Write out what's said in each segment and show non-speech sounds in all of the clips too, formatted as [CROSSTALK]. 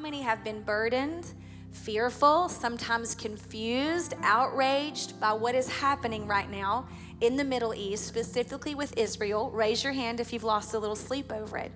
many have been burdened, fearful, sometimes confused, outraged by what is happening right now in the Middle East, specifically with Israel? Raise your hand if you've lost a little sleep over it.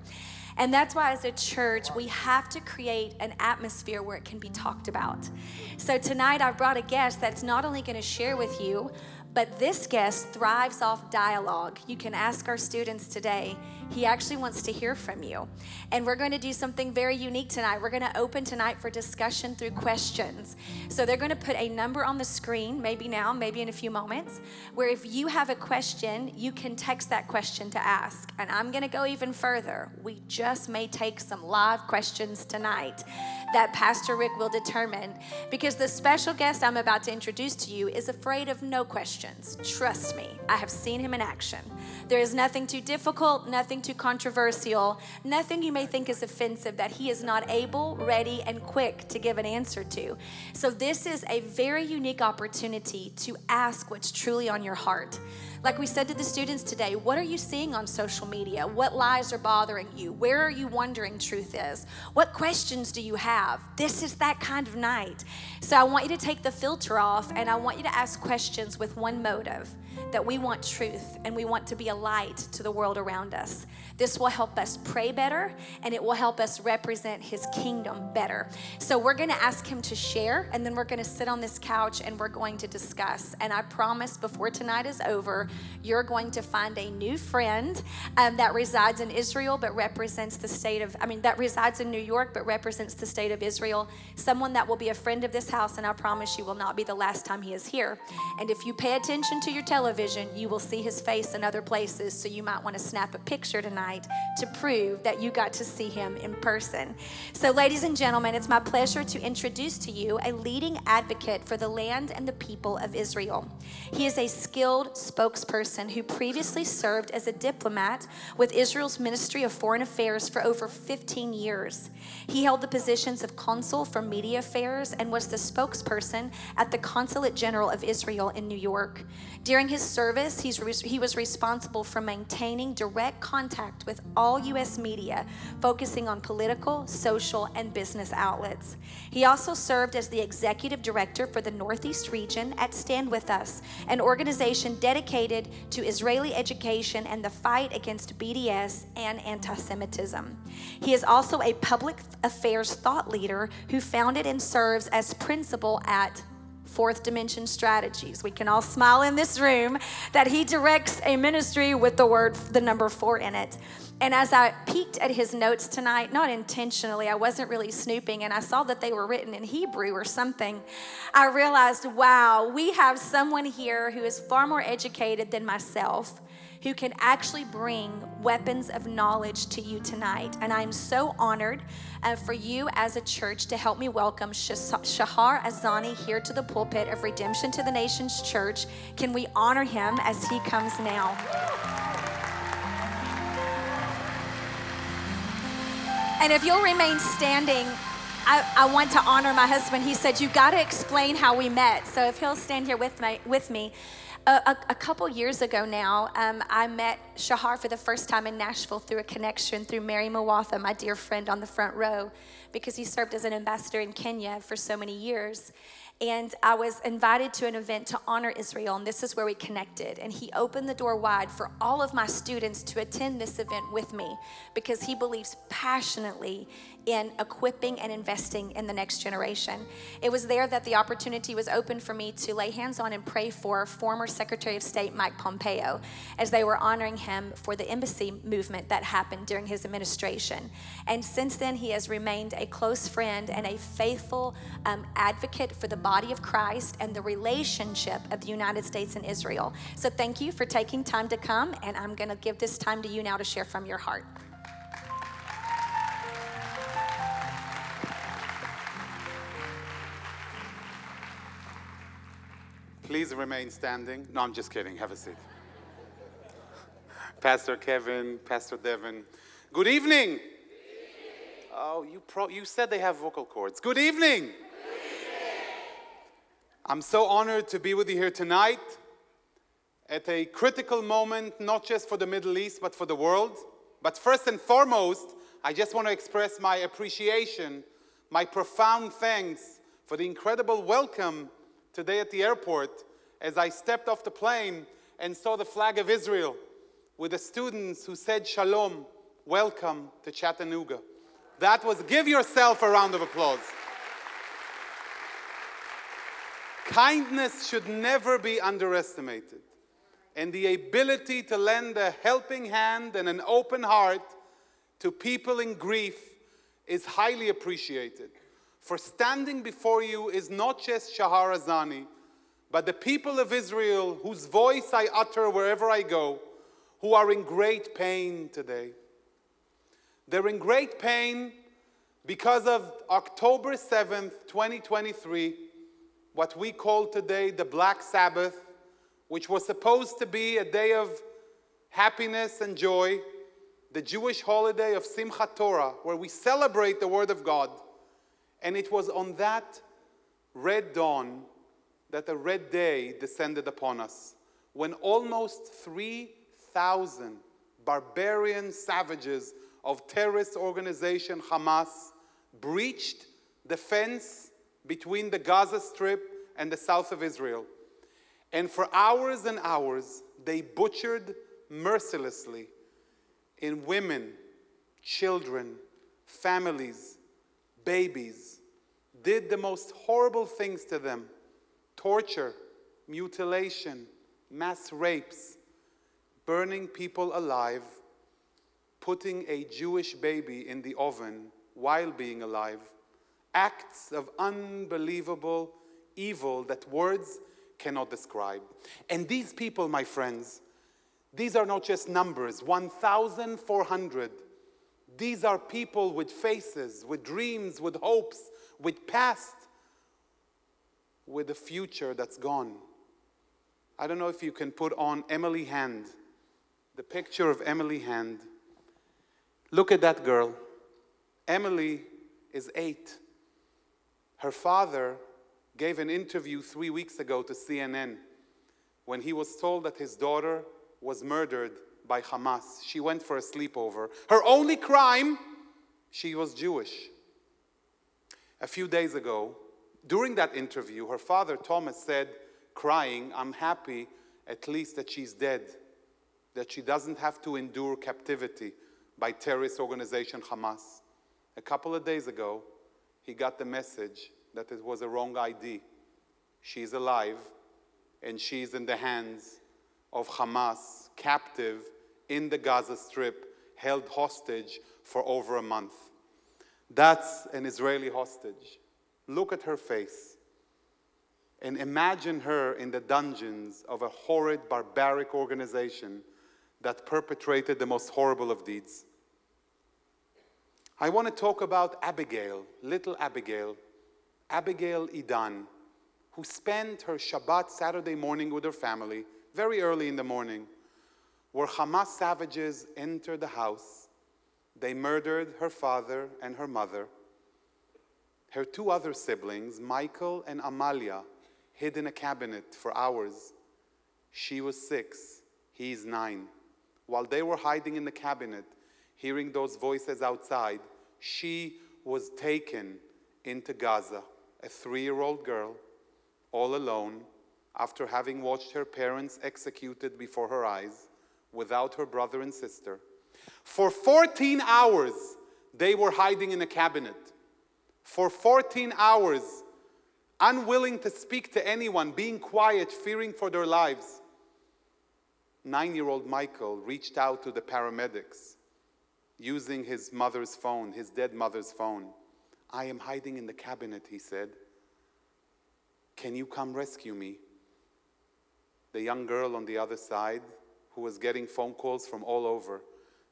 And that's why, as a church, we have to create an atmosphere where it can be talked about. So, tonight I've brought a guest that's not only going to share with you, but this guest thrives off dialogue. You can ask our students today he actually wants to hear from you. And we're going to do something very unique tonight. We're going to open tonight for discussion through questions. So they're going to put a number on the screen, maybe now, maybe in a few moments, where if you have a question, you can text that question to ask. And I'm going to go even further. We just may take some live questions tonight that Pastor Rick will determine because the special guest I'm about to introduce to you is afraid of no questions. Trust me, I have seen him in action. There is nothing too difficult, nothing too controversial, nothing you may think is offensive that he is not able, ready, and quick to give an answer to. So, this is a very unique opportunity to ask what's truly on your heart. Like we said to the students today, what are you seeing on social media? What lies are bothering you? Where are you wondering truth is? What questions do you have? This is that kind of night. So I want you to take the filter off and I want you to ask questions with one motive that we want truth and we want to be a light to the world around us. This will help us pray better and it will help us represent his kingdom better. So we're going to ask him to share and then we're going to sit on this couch and we're going to discuss. And I promise before tonight is over, you're going to find a new friend um, that resides in Israel but represents the state of, I mean, that resides in New York but represents the state of Israel. Someone that will be a friend of this house, and I promise you will not be the last time he is here. And if you pay attention to your television, you will see his face in other places. So you might want to snap a picture tonight to prove that you got to see him in person. So, ladies and gentlemen, it's my pleasure to introduce to you a leading advocate for the land and the people of Israel. He is a skilled spokesperson who previously served as a diplomat with Israel's Ministry of Foreign Affairs for over 15 years. He held the positions of consul for media affairs and was the spokesperson at the Consulate General of Israel in New York. During his service, he was responsible for maintaining direct contact with all U.S. media, focusing on political, social, and business outlets. He also served as the executive director for the Northeast region at Stand With Us, an organization dedicated to Israeli education and the fight against BDS and anti Semitism. He is also a public affairs thought leader who founded and serves as principal at fourth dimension strategies. We can all smile in this room that he directs a ministry with the word, the number four in it. And as I peeked at his notes tonight, not intentionally, I wasn't really snooping, and I saw that they were written in Hebrew or something, I realized, wow, we have someone here who is far more educated than myself who can actually bring weapons of knowledge to you tonight. And I'm so honored uh, for you as a church to help me welcome Shahar Azani here to the pulpit of Redemption to the Nations Church. Can we honor him as he comes now? And if you'll remain standing, I, I, want to honor my husband. He said, You've got to explain how we met. So if he'll stand here with, my, with me. A, a, a couple years ago now, um, I met Shahar for the first time in Nashville through a connection through Mary Mawatha, my dear friend on the front row, because he served as an ambassador in Kenya for so many years. And I was invited to an event to honor Israel, and this is where we connected. And he opened the door wide for all of my students to attend this event with me because he believes passionately in equipping and investing in the next generation. It was there that the opportunity was open for me to lay hands on and pray for former Secretary of State Mike Pompeo as they were honoring him for the embassy movement that happened during his administration. And since then, he has remained a close friend and a faithful um, advocate for the body of Christ and the relationship of the United States and Israel. So thank you for taking time to come, and I'm going to give this time to you now to share from your heart. Please remain standing. No, I'm just kidding. Have a seat. Pastor Kevin, Pastor Devin. Good evening. Oh, you, pro- you said they have vocal cords. Good evening. Good evening. I'm so honored to be with you here tonight at a critical moment, not just for the Middle East, but for the world. But first and foremost, I just want to express my appreciation, my profound thanks for the incredible welcome today at the airport as I stepped off the plane and saw the flag of Israel with the students who said shalom, welcome to Chattanooga. That was, give yourself a round of applause. Kindness should never be underestimated. And the ability to lend a helping hand and an open heart to people in grief is highly appreciated. For standing before you is not just Shahar Azani, but the people of Israel whose voice I utter wherever I go, who are in great pain today. They're in great pain because of October 7th, 2023, what we call today the Black Sabbath, which was supposed to be a day of happiness and joy, the Jewish holiday of Simchat Torah, where we celebrate the Word of God. And it was on that red dawn that a red day descended upon us, when almost 3,000 barbarian savages of terrorist organization Hamas breached the fence between the Gaza Strip and the south of Israel. And for hours and hours, they butchered mercilessly in women, children, families, babies, did the most horrible things to them torture, mutilation, mass rapes, burning people alive, putting a Jewish baby in the oven while being alive, acts of unbelievable evil that words cannot describe. And these people, my friends, these are not just numbers 1,400. These are people with faces, with dreams, with hopes, with past, with a future that's gone. I don't know if you can put on Emily Hand, the picture of Emily Hand. Look at that girl. Emily is eight. Her father gave an interview three weeks ago to CNN when he was told that his daughter was murdered by Hamas. She went for a sleepover. Her only crime, she was Jewish. A few days ago, during that interview, her father, Thomas, said, crying, I'm happy at least that she's dead, that she doesn't have to endure captivity by terrorist organization Hamas. A couple of days ago, he got the message that it was a wrong ID. She's alive and she's in the hands of Hamas, captive in the Gaza Strip, held hostage for over a month. That's an Israeli hostage. Look at her face and imagine her in the dungeons of a horrid, barbaric organization that perpetrated the most horrible of deeds. I want to talk about Abigail, little Abigail, Abigail Idan, who spent her Shabbat Saturday morning with her family, very early in the morning, where Hamas savages entered the house. They murdered her father and her mother. Her two other siblings, Michael and Amalia, hid in a cabinet for hours. She was six, he's nine. While they were hiding in the cabinet, hearing those voices outside, she was taken into Gaza, a three year old girl, all alone, after having watched her parents executed before her eyes, without her brother and sister. For 14 hours, they were hiding in a cabinet for 14 hours, unwilling to speak to anyone, being quiet, fearing for their lives. Nine year old Michael reached out to the paramedics using his mother's phone, his dead mother's phone. I am hiding in the cabinet, he said. Can you come rescue me? The young girl on the other side, who was getting phone calls from all over,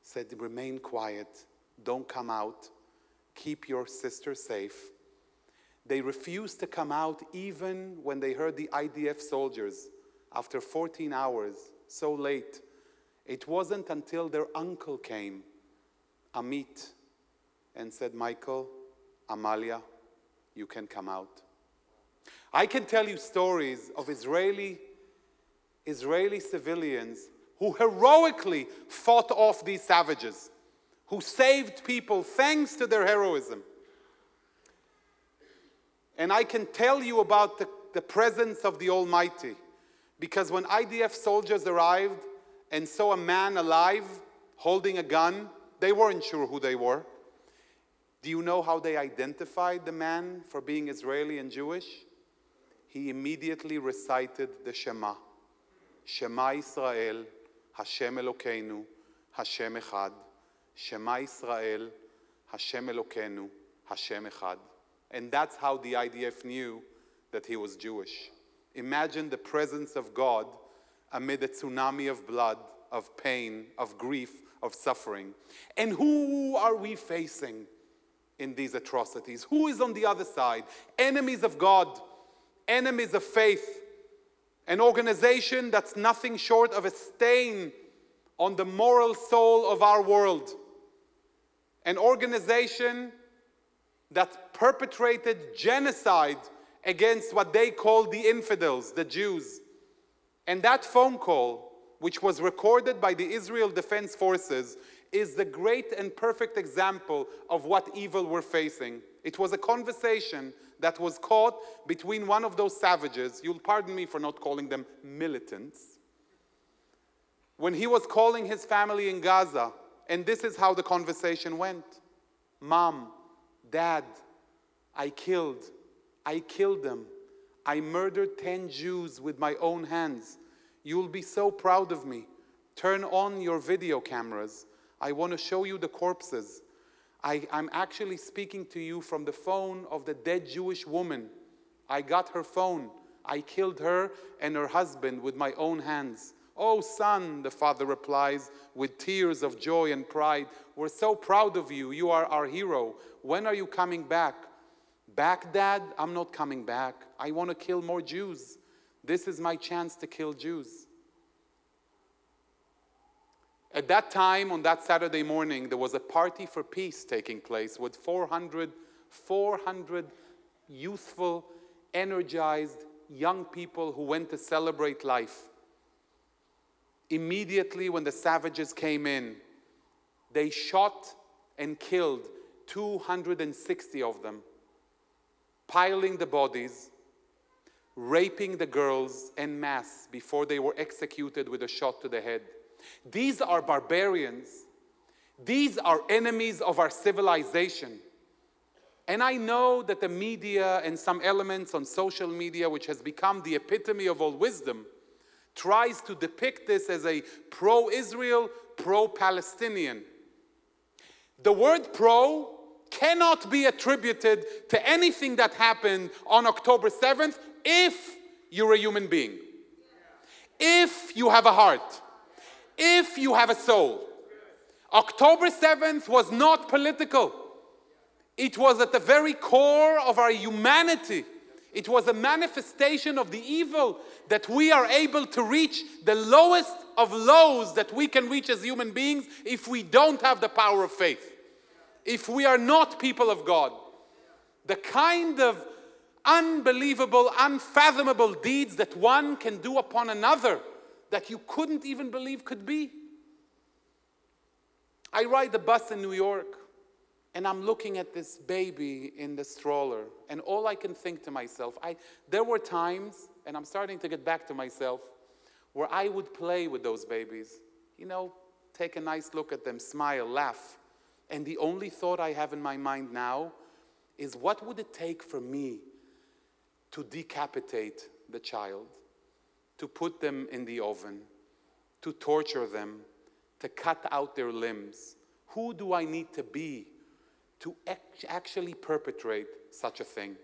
said, Remain quiet, don't come out keep your sister safe. They refused to come out even when they heard the IDF soldiers after 14 hours, so late. It wasn't until their uncle came, Amit, and said, Michael, Amalia, you can come out. I can tell you stories of Israeli, Israeli civilians who heroically fought off these savages who saved people thanks to their heroism. And I can tell you about the, the presence of the Almighty because when IDF soldiers arrived and saw a man alive holding a gun, they weren't sure who they were. Do you know how they identified the man for being Israeli and Jewish? He immediately recited the Shema. Shema Israel, Hashem Elokeinu, Hashem Echad. Shema Israel, Hashem Elokeinu, Hashem Echad. And that's how the IDF knew that he was Jewish. Imagine the presence of God amid a tsunami of blood, of pain, of grief, of suffering. And who are we facing in these atrocities? Who is on the other side? Enemies of God, enemies of faith, an organization that's nothing short of a stain on the moral soul of our world, an organization that perpetrated genocide against what they called the infidels, the Jews. And that phone call, which was recorded by the Israel Defense Forces, is the great and perfect example of what evil we're facing. It was a conversation that was caught between one of those savages, you'll pardon me for not calling them militants, when he was calling his family in Gaza, and this is how the conversation went Mom, Dad, I killed, I killed them. I murdered 10 Jews with my own hands. You'll be so proud of me. Turn on your video cameras. I want to show you the corpses. I, am actually speaking to you from the phone of the dead Jewish woman. I got her phone. I killed her and her husband with my own hands. Oh, son, the father replies with tears of joy and pride. We're so proud of you. You are our hero. When are you coming back? Back, Dad? I'm not coming back. I want to kill more Jews. This is my chance to kill Jews. At that time, on that Saturday morning, there was a party for peace taking place with 400, 400 youthful, energized young people who went to celebrate life. Immediately, when the savages came in, they shot and killed 260 of them, piling the bodies, raping the girls en masse before they were executed with a shot to the head. These are barbarians. These are enemies of our civilization. And I know that the media and some elements on social media, which has become the epitome of all wisdom, tries to depict this as a pro Israel, pro Palestinian. The word pro cannot be attributed to anything that happened on October 7th if you're a human being, if you have a heart if you have a soul. October 7th was not political, it was at the very core of our humanity. It was a manifestation of the evil that we are able to reach the lowest of lows that we can reach as human beings if we don't have the power of faith. If we are not people of God. The kind of unbelievable, unfathomable deeds that one can do upon another that you couldn't even believe could be. I ride the bus in New York and I'm looking at this baby in the stroller, and all I can think to myself, I, there were times, and I'm starting to get back to myself, where I would play with those babies. You know, take a nice look at them, smile, laugh. And the only thought I have in my mind now is what would it take for me to decapitate the child? To put them in the oven, to torture them, to cut out their limbs? Who do I need to be to actually perpetrate such a thing?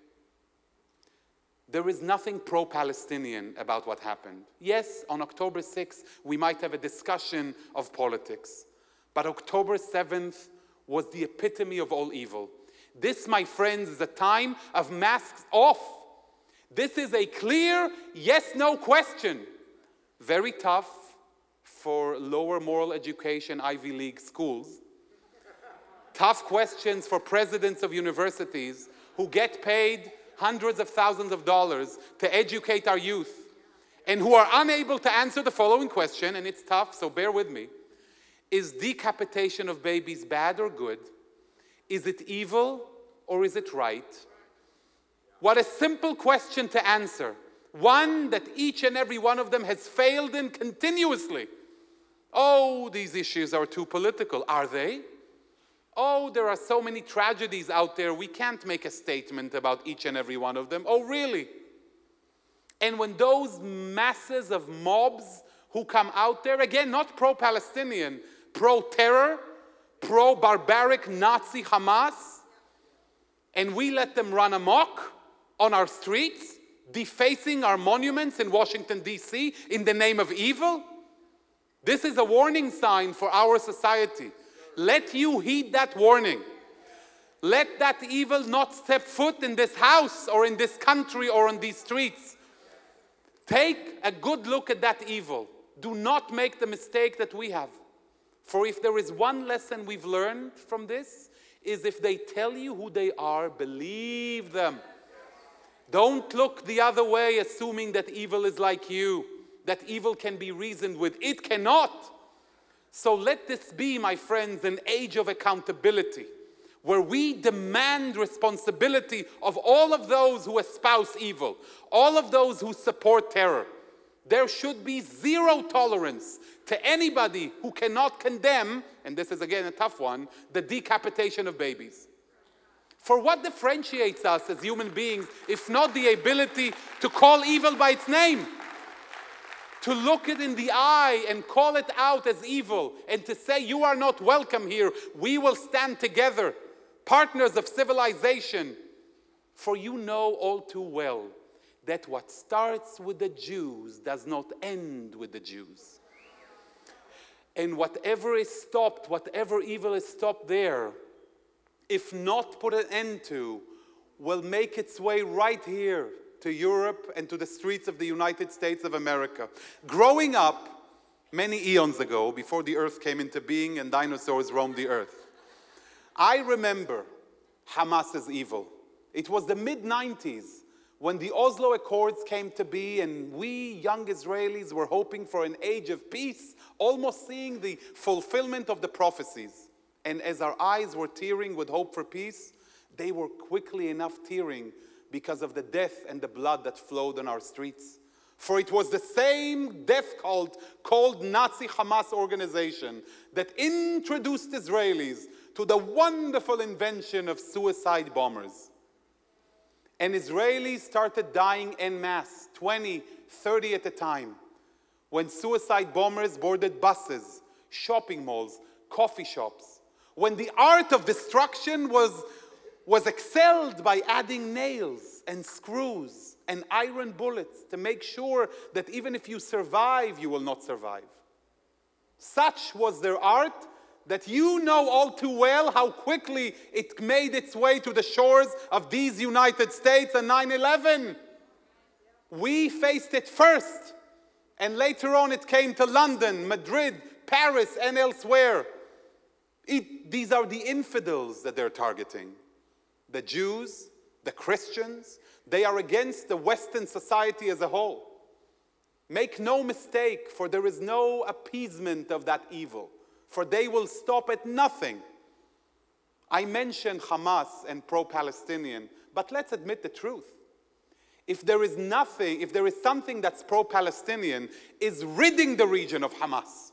There is nothing pro Palestinian about what happened. Yes, on October 6th, we might have a discussion of politics, but October 7th was the epitome of all evil. This, my friends, is a time of masks off this is a clear yes no question. Very tough for lower moral education Ivy League schools. tough questions for presidents of universities who get paid hundreds of thousands of dollars to educate our youth and who are unable to answer the following question, and it's tough, so bear with me. Is decapitation of babies bad or good? Is it evil or is it right? What a simple question to answer. One that each and every one of them has failed in continuously. Oh, these issues are too political. Are they? Oh, there are so many tragedies out there, we can't make a statement about each and every one of them. Oh, really? And when those masses of mobs who come out there, again, not pro Palestinian, pro terror, pro barbaric Nazi Hamas, and we let them run amok on our streets, defacing our monuments in Washington, D.C., in the name of evil? This is a warning sign for our society. Let you heed that warning. Let that evil not step foot in this house or in this country or on these streets. Take a good look at that evil. Do not make the mistake that we have. For if there is one lesson we've learned from this, is if they tell you who they are, believe them. Don't look the other way, assuming that evil is like you, that evil can be reasoned with. It cannot. So let this be, my friends, an age of accountability where we demand responsibility of all of those who espouse evil, all of those who support terror. There should be zero tolerance to anybody who cannot condemn, and this is again a tough one, the decapitation of babies. For what differentiates us as human beings if not the ability to call evil by its name? To look it in the eye and call it out as evil and to say, You are not welcome here. We will stand together, partners of civilization. For you know all too well that what starts with the Jews does not end with the Jews. And whatever is stopped, whatever evil is stopped there, if not put an end to, will make its way right here to Europe and to the streets of the United States of America. Growing up many eons ago, before the earth came into being and dinosaurs roamed the earth, I remember Hamas's evil. It was the mid 90s when the Oslo Accords came to be, and we young Israelis were hoping for an age of peace, almost seeing the fulfillment of the prophecies. And as our eyes were tearing with hope for peace, they were quickly enough tearing because of the death and the blood that flowed on our streets. For it was the same death cult called Nazi Hamas organization that introduced Israelis to the wonderful invention of suicide bombers. And Israelis started dying en masse, 20, 30 at a time, when suicide bombers boarded buses, shopping malls, coffee shops, when the art of destruction was was excelled by adding nails and screws and iron bullets to make sure that even if you survive, you will not survive. Such was their art that you know all too well how quickly it made its way to the shores of these United States and 9 11. We faced it first, and later on it came to London, Madrid, Paris, and elsewhere. It, these are the infidels that they're targeting the Jews, the Christians, they are against the Western society as a whole. Make no mistake, for there is no appeasement of that evil, for they will stop at nothing. I mentioned Hamas and pro Palestinian, but let's admit the truth. If there is nothing, if there is something that's pro Palestinian, is ridding the region of Hamas,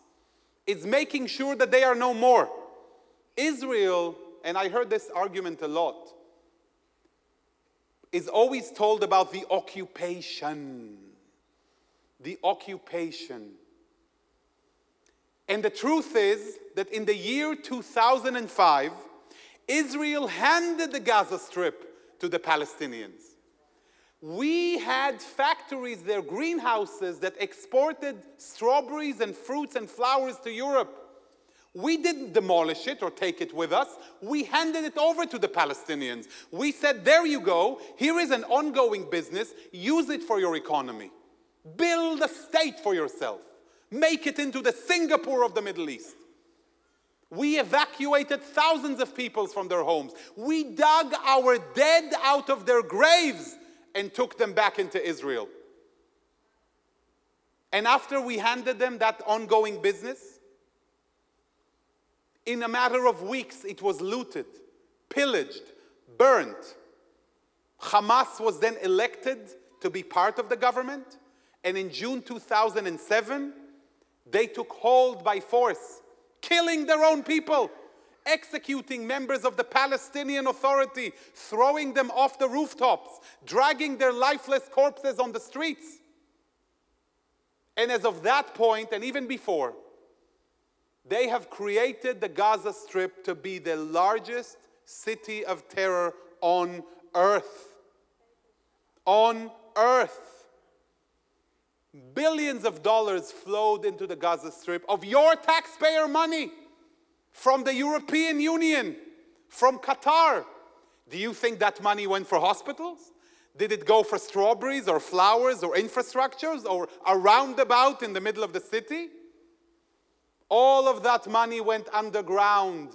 is making sure that they are no more. Israel, and I heard this argument a lot, is always told about the occupation. The occupation. And the truth is that in the year 2005, Israel handed the Gaza Strip to the Palestinians. We had factories there, greenhouses that exported strawberries and fruits and flowers to Europe. We didn't demolish it or take it with us. We handed it over to the Palestinians. We said, there you go. Here is an ongoing business. Use it for your economy. Build a state for yourself. Make it into the Singapore of the Middle East. We evacuated thousands of people from their homes. We dug our dead out of their graves and took them back into Israel. And after we handed them that ongoing business, in a matter of weeks, it was looted, pillaged, burnt. Hamas was then elected to be part of the government. And in June 2007, they took hold by force, killing their own people, executing members of the Palestinian Authority, throwing them off the rooftops, dragging their lifeless corpses on the streets. And as of that point, and even before, they have created the Gaza Strip to be the largest city of terror on earth. On earth. Billions of dollars flowed into the Gaza Strip of your taxpayer money from the European Union, from Qatar. Do you think that money went for hospitals? Did it go for strawberries or flowers or infrastructures or a roundabout in the middle of the city? All of that money went underground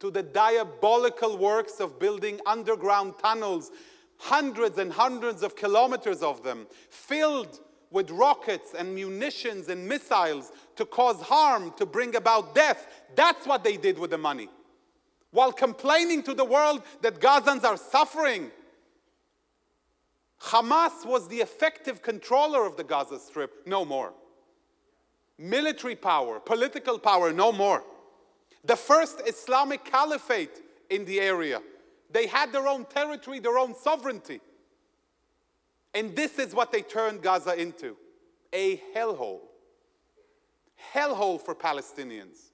to the diabolical works of building underground tunnels, hundreds and hundreds of kilometers of them, filled with rockets and munitions and missiles to cause harm, to bring about death. That's what they did with the money. While complaining to the world that Gazans are suffering, Hamas was the effective controller of the Gaza Strip, no more. Military power, political power, no more. The first Islamic caliphate in the area. They had their own territory, their own sovereignty. And this is what they turned Gaza into a hellhole. Hellhole for Palestinians.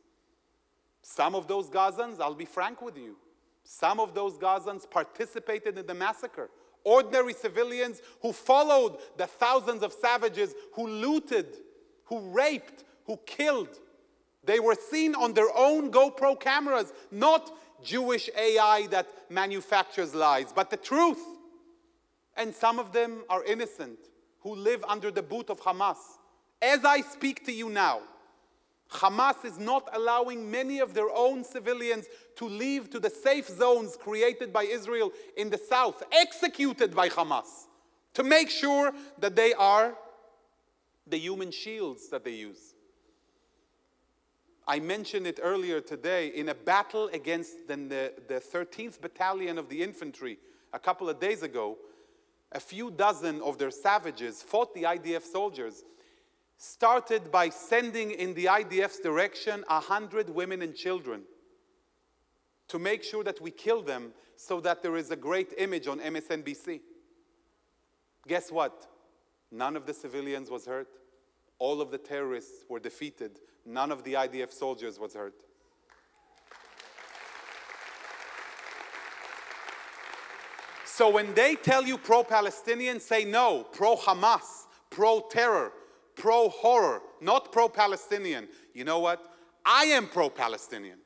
Some of those Gazans, I'll be frank with you, some of those Gazans participated in the massacre. Ordinary civilians who followed the thousands of savages who looted, who raped, who killed. They were seen on their own GoPro cameras, not Jewish AI that manufactures lies, but the truth. And some of them are innocent who live under the boot of Hamas. As I speak to you now, Hamas is not allowing many of their own civilians to leave to the safe zones created by Israel in the south, executed by Hamas, to make sure that they are the human shields that they use. I mentioned it earlier today in a battle against the, the 13th Battalion of the Infantry a couple of days ago. A few dozen of their savages fought the IDF soldiers, started by sending in the IDF's direction a hundred women and children to make sure that we kill them so that there is a great image on MSNBC. Guess what? None of the civilians was hurt. All of the terrorists were defeated None of the IDF soldiers was hurt. So when they tell you pro Palestinian, say no, pro Hamas, pro terror, pro horror, not pro Palestinian. You know what? I am pro Palestinian.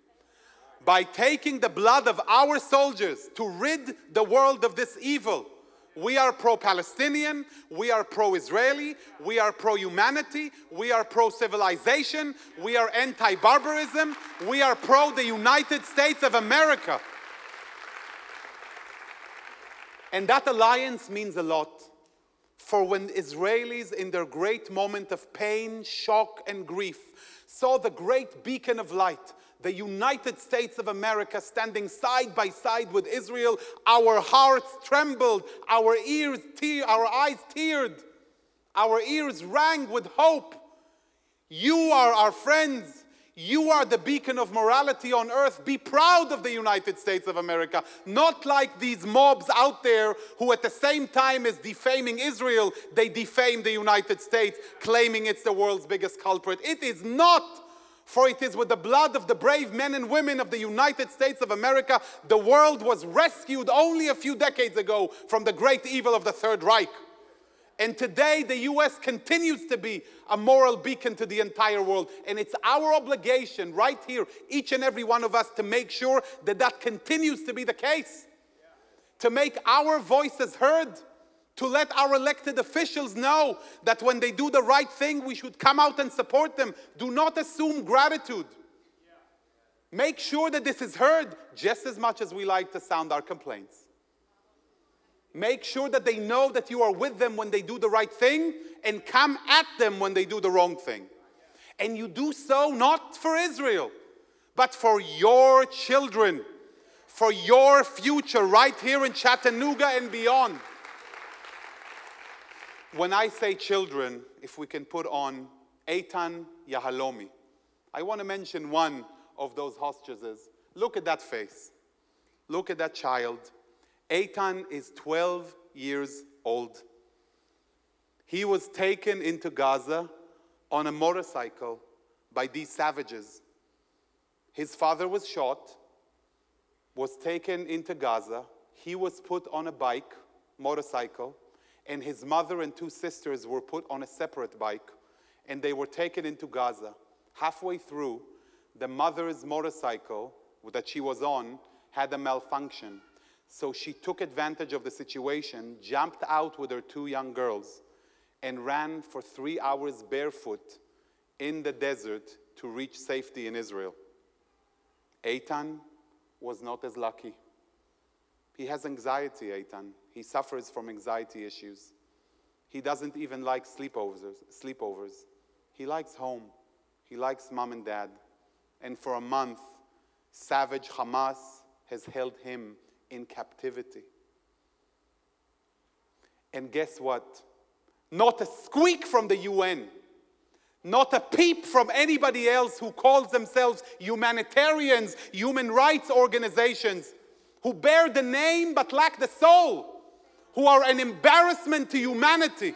By taking the blood of our soldiers to rid the world of this evil, we are pro Palestinian, we are pro Israeli, we are pro humanity, we are pro civilization, we are anti barbarism, we are pro the United States of America. And that alliance means a lot. For when Israelis, in their great moment of pain, shock, and grief, saw the great beacon of light the United States of America standing side by side with Israel, our hearts trembled, our ears te- our eyes teared, our ears rang with hope. You are our friends. You are the beacon of morality on earth. Be proud of the United States of America. Not like these mobs out there who, at the same time as defaming Israel, they defame the United States, claiming it's the world's biggest culprit. It is not for it is with the blood of the brave men and women of the United States of America the world was rescued only a few decades ago from the great evil of the Third Reich. And today, the US continues to be a moral beacon to the entire world. And it's our obligation, right here, each and every one of us, to make sure that that continues to be the case. To make our voices heard to let our elected officials know that when they do the right thing, we should come out and support them. Do not assume gratitude. Make sure that this is heard just as much as we like to sound our complaints. Make sure that they know that you are with them when they do the right thing and come at them when they do the wrong thing. And you do so not for Israel, but for your children for your future right here in Chattanooga and beyond. When I say children, if we can put on Eitan Yahalomi, I want to mention one of those hostages. Look at that face. Look at that child. Eitan is 12 years old. He was taken into Gaza on a motorcycle by these savages. His father was shot, was taken into Gaza. He was put on a bike, motorcycle, and his mother and two sisters were put on a separate bike, and they were taken into Gaza. Halfway through, the mother's motorcycle that she was on had a malfunction. So she took advantage of the situation, jumped out with her two young girls, and ran for three hours barefoot in the desert to reach safety in Israel. Eitan was not as lucky. He has anxiety, Eitan. He suffers from anxiety issues. He doesn't even like sleepovers, sleepovers. He likes home. He likes mom and dad. And for a month, savage Hamas has held him in captivity. And guess what? Not a squeak from the UN, not a peep from anybody else who calls themselves humanitarians, human rights organizations, who bear the name but lack the soul, who are an embarrassment to humanity,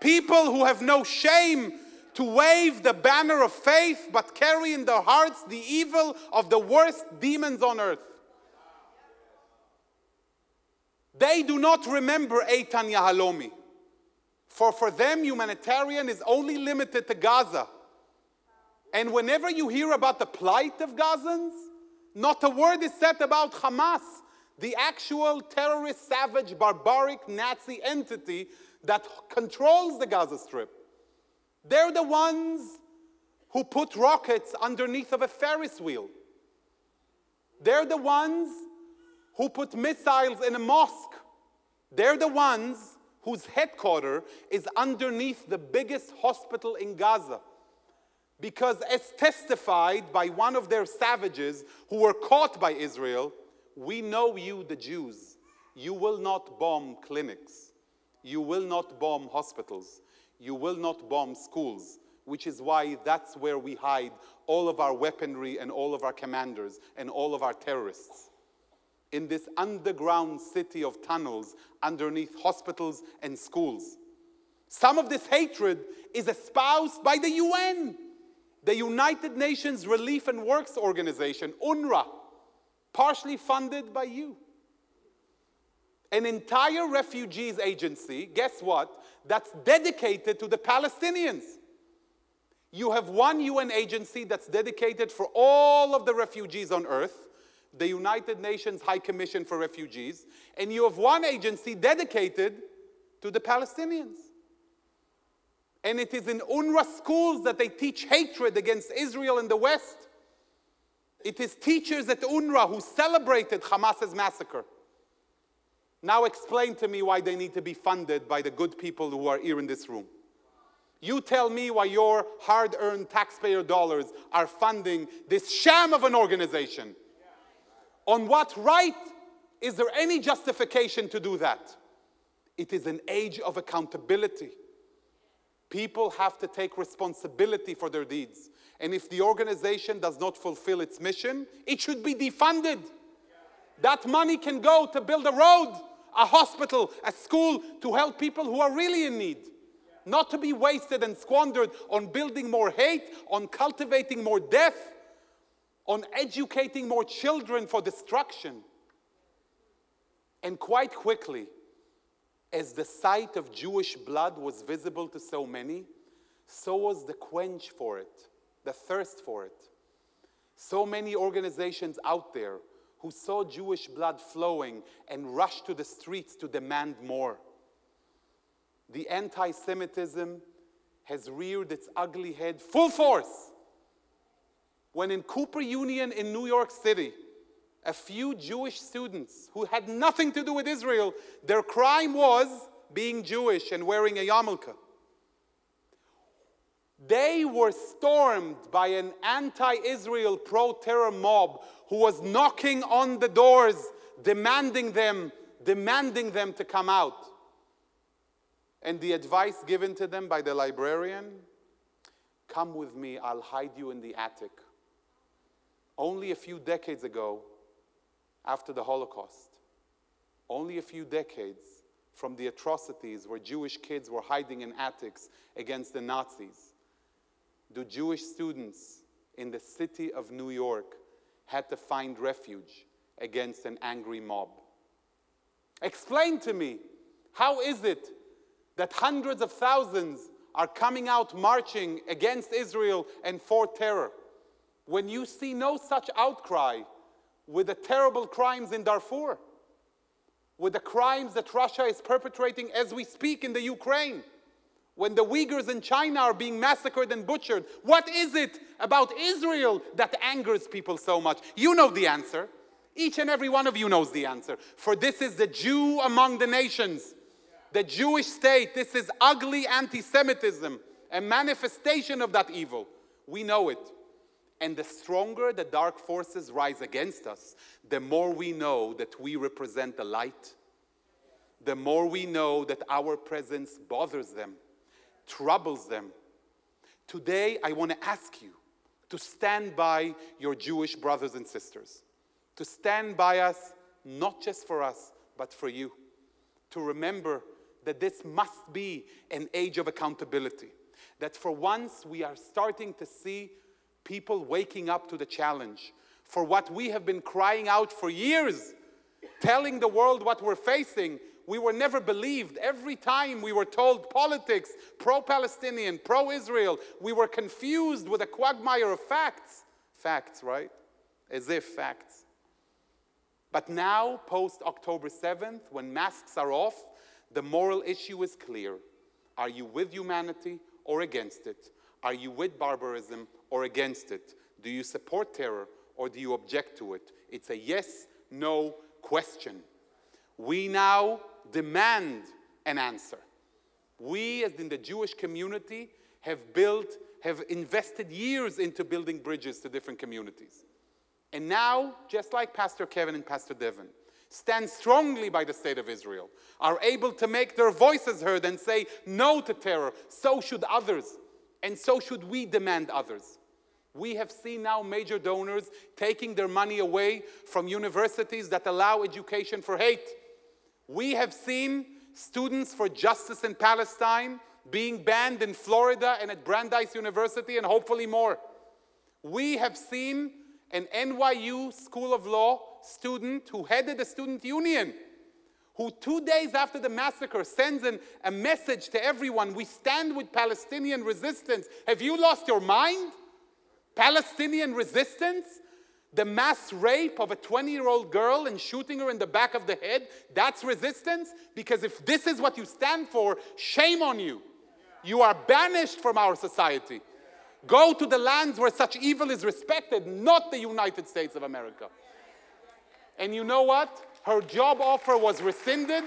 people who have no shame to wave the banner of faith but carry in their hearts the evil of the worst demons on earth. They do not remember Eitan Yahalomi. For for them, humanitarian is only limited to Gaza. And whenever you hear about the plight of Gazans, not a word is said about Hamas, the actual terrorist, savage, barbaric Nazi entity that controls the Gaza Strip. They're the ones who put rockets underneath of a Ferris wheel. They're the ones who put missiles in a mosque. They're the ones whose headquarters is underneath the biggest hospital in Gaza. Because, as testified by one of their savages who were caught by Israel, we know you, the Jews. You will not bomb clinics. You will not bomb hospitals. You will not bomb schools, which is why that's where we hide all of our weaponry and all of our commanders and all of our terrorists in this underground city of tunnels underneath hospitals and schools. Some of this hatred is espoused by the UN, the United Nations Relief and Works Organization, UNRWA, partially funded by you. An entire refugees agency, guess what? That's dedicated to the Palestinians. You have one UN agency that's dedicated for all of the refugees on earth the United Nations High Commission for Refugees, and you have one agency dedicated to the Palestinians. And it is in UNRWA schools that they teach hatred against Israel and the West. It is teachers at UNRWA who celebrated Hamas's massacre. Now explain to me why they need to be funded by the good people who are here in this room. You tell me why your hard earned taxpayer dollars are funding this sham of an organization on what right is there any justification to do that? It is an age of accountability. People have to take responsibility for their deeds. And if the organization does not fulfill its mission, it should be defunded. That money can go to build a road, a hospital, a school to help people who are really in need. Not to be wasted and squandered on building more hate, on cultivating more death, on educating more children for destruction. And quite quickly, as the sight of Jewish blood was visible to so many, so was the quench for it, the thirst for it. So many organizations out there who saw Jewish blood flowing and rushed to the streets to demand more. The anti Semitism has reared its ugly head full force when in Cooper Union in New York City, a few Jewish students who had nothing to do with Israel, their crime was being Jewish and wearing a yarmulke. They were stormed by an anti Israel pro terror mob who was knocking on the doors, demanding them, demanding them to come out. And the advice given to them by the librarian come with me, I'll hide you in the attic. Only a few decades ago, after the Holocaust, only a few decades from the atrocities where Jewish kids were hiding in attics against the Nazis, do Jewish students in the city of New York had to find refuge against an angry mob. Explain to me, how is it that hundreds of thousands are coming out marching against Israel and for terror when you see no such outcry with the terrible crimes in Darfur, with the crimes that Russia is perpetrating as we speak in the Ukraine? When the Uyghurs in China are being massacred and butchered? What is it about Israel that angers people so much? You know the answer. Each and every one of you knows the answer. For this is the Jew among the nations, the Jewish state. This is ugly anti Semitism, a manifestation of that evil. We know it. And the stronger the dark forces rise against us, the more we know that we represent the light, the more we know that our presence bothers them troubles them. Today, I want to ask you to stand by your Jewish brothers and sisters, to stand by us, not just for us, but for you, to remember that this must be an age of accountability, that for once we are starting to see people waking up to the challenge for what we have been crying out for years, telling the world what we're facing, we were never believed. Every time we were told politics, pro Palestinian, pro Israel, we were confused with a quagmire of facts. Facts, right? As if facts. But now, post October 7th, when masks are off, the moral issue is clear. Are you with humanity or against it? Are you with barbarism or against it? Do you support terror or do you object to it? It's a yes no question. We now demand an answer. We, as in the Jewish community, have built, have invested years into building bridges to different communities. And now, just like Pastor Kevin and Pastor Devin, stand strongly by the state of Israel, are able to make their voices heard and say no to terror, so should others, and so should we demand others. We have seen now major donors taking their money away from universities that allow education for hate we have seen students for justice in Palestine being banned in Florida and at Brandeis University and hopefully more. We have seen an NYU School of Law student who headed a student union who two days after the massacre sends an, a message to everyone we stand with Palestinian resistance. Have you lost your mind? Palestinian resistance? The mass rape of a 20 year old girl and shooting her in the back of the head, that's resistance? Because if this is what you stand for, shame on you. You are banished from our society. Go to the lands where such evil is respected, not the United States of America. And you know what? Her job offer was rescinded.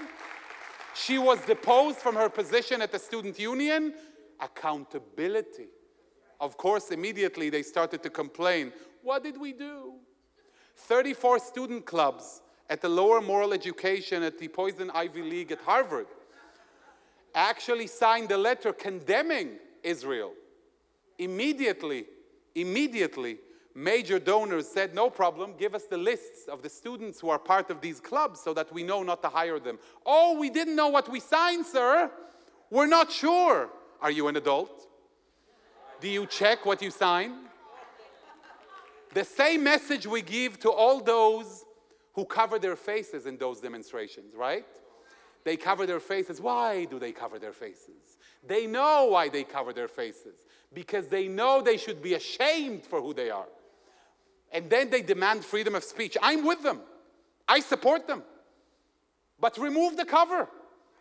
She was deposed from her position at the student union. Accountability. Of course, immediately they started to complain what did we do? 34 student clubs at the lower moral education at the Poison Ivy League at Harvard actually signed a letter condemning Israel. Immediately, immediately, major donors said, No problem, give us the lists of the students who are part of these clubs so that we know not to hire them. Oh, we didn't know what we signed, sir. We're not sure. Are you an adult? Do you check what you sign? The same message we give to all those who cover their faces in those demonstrations, right? They cover their faces. Why do they cover their faces? They know why they cover their faces because they know they should be ashamed for who they are. And then they demand freedom of speech. I'm with them, I support them. But remove the cover.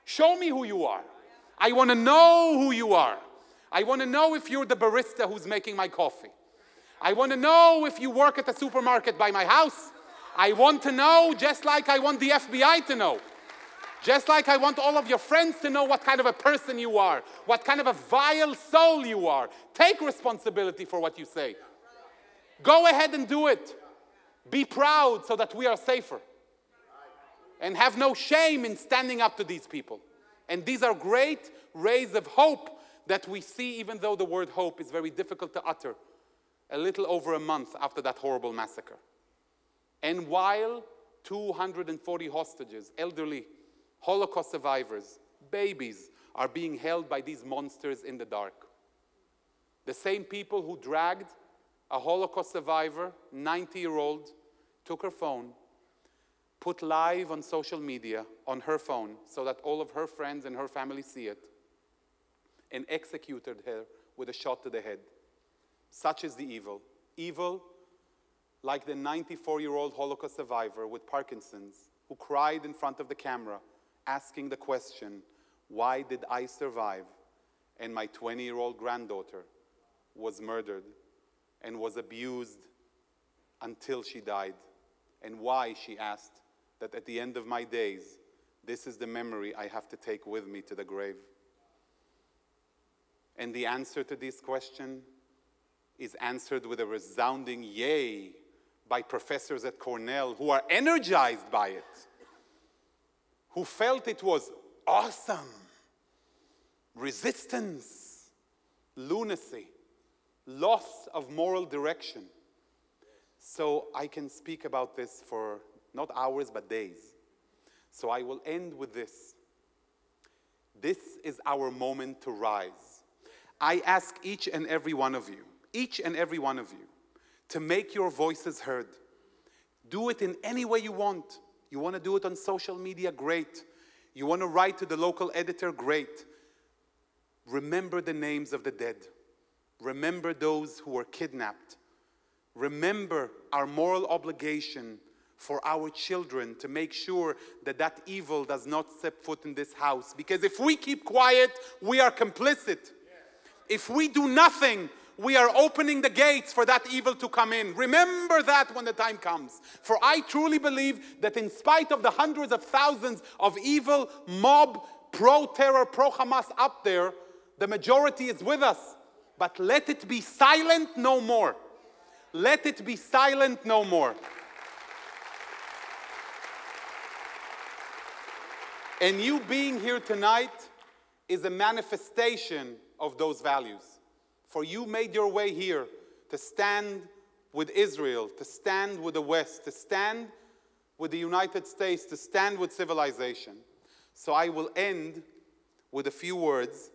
Show me who you are. I want to know who you are. I want to know if you're the barista who's making my coffee. I want to know if you work at the supermarket by my house. I want to know just like I want the FBI to know. Just like I want all of your friends to know what kind of a person you are, what kind of a vile soul you are. Take responsibility for what you say. Go ahead and do it. Be proud so that we are safer. And have no shame in standing up to these people. And these are great rays of hope that we see, even though the word hope is very difficult to utter, a little over a month after that horrible massacre. And while 240 hostages, elderly, Holocaust survivors, babies, are being held by these monsters in the dark. The same people who dragged a Holocaust survivor, 90 year old, took her phone, put live on social media on her phone so that all of her friends and her family see it, and executed her with a shot to the head. Such is the evil. Evil, like the 94 year old Holocaust survivor with Parkinson's, who cried in front of the camera, asking the question, Why did I survive? And my 20 year old granddaughter was murdered and was abused until she died. And why, she asked, that at the end of my days, this is the memory I have to take with me to the grave. And the answer to this question is answered with a resounding yay by professors at Cornell who are energized by it, who felt it was awesome, resistance, lunacy, loss of moral direction. So I can speak about this for not hours but days. So I will end with this. This is our moment to rise. I ask each and every one of you, each and every one of you, to make your voices heard. Do it in any way you want. You want to do it on social media? Great. You want to write to the local editor? Great. Remember the names of the dead. Remember those who were kidnapped. Remember our moral obligation for our children to make sure that that evil does not step foot in this house. Because if we keep quiet, we are complicit. If we do nothing, we are opening the gates for that evil to come in. Remember that when the time comes. For I truly believe that in spite of the hundreds of thousands of evil mob, pro terror, pro Hamas up there, the majority is with us. But let it be silent no more. Let it be silent no more. And you being here tonight is a manifestation of those values. For you made your way here to stand with Israel, to stand with the West, to stand with the United States, to stand with civilization. So I will end with a few words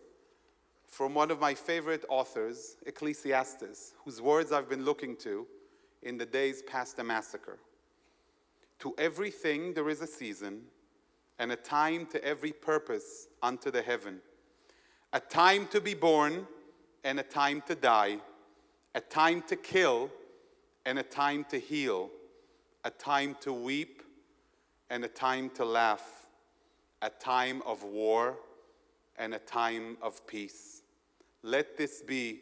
from one of my favorite authors, Ecclesiastes, whose words I've been looking to in the days past the massacre. To everything there is a season, and a time to every purpose unto the heaven, a time to be born, and a time to die, a time to kill, and a time to heal, a time to weep, and a time to laugh, a time of war, and a time of peace. Let this be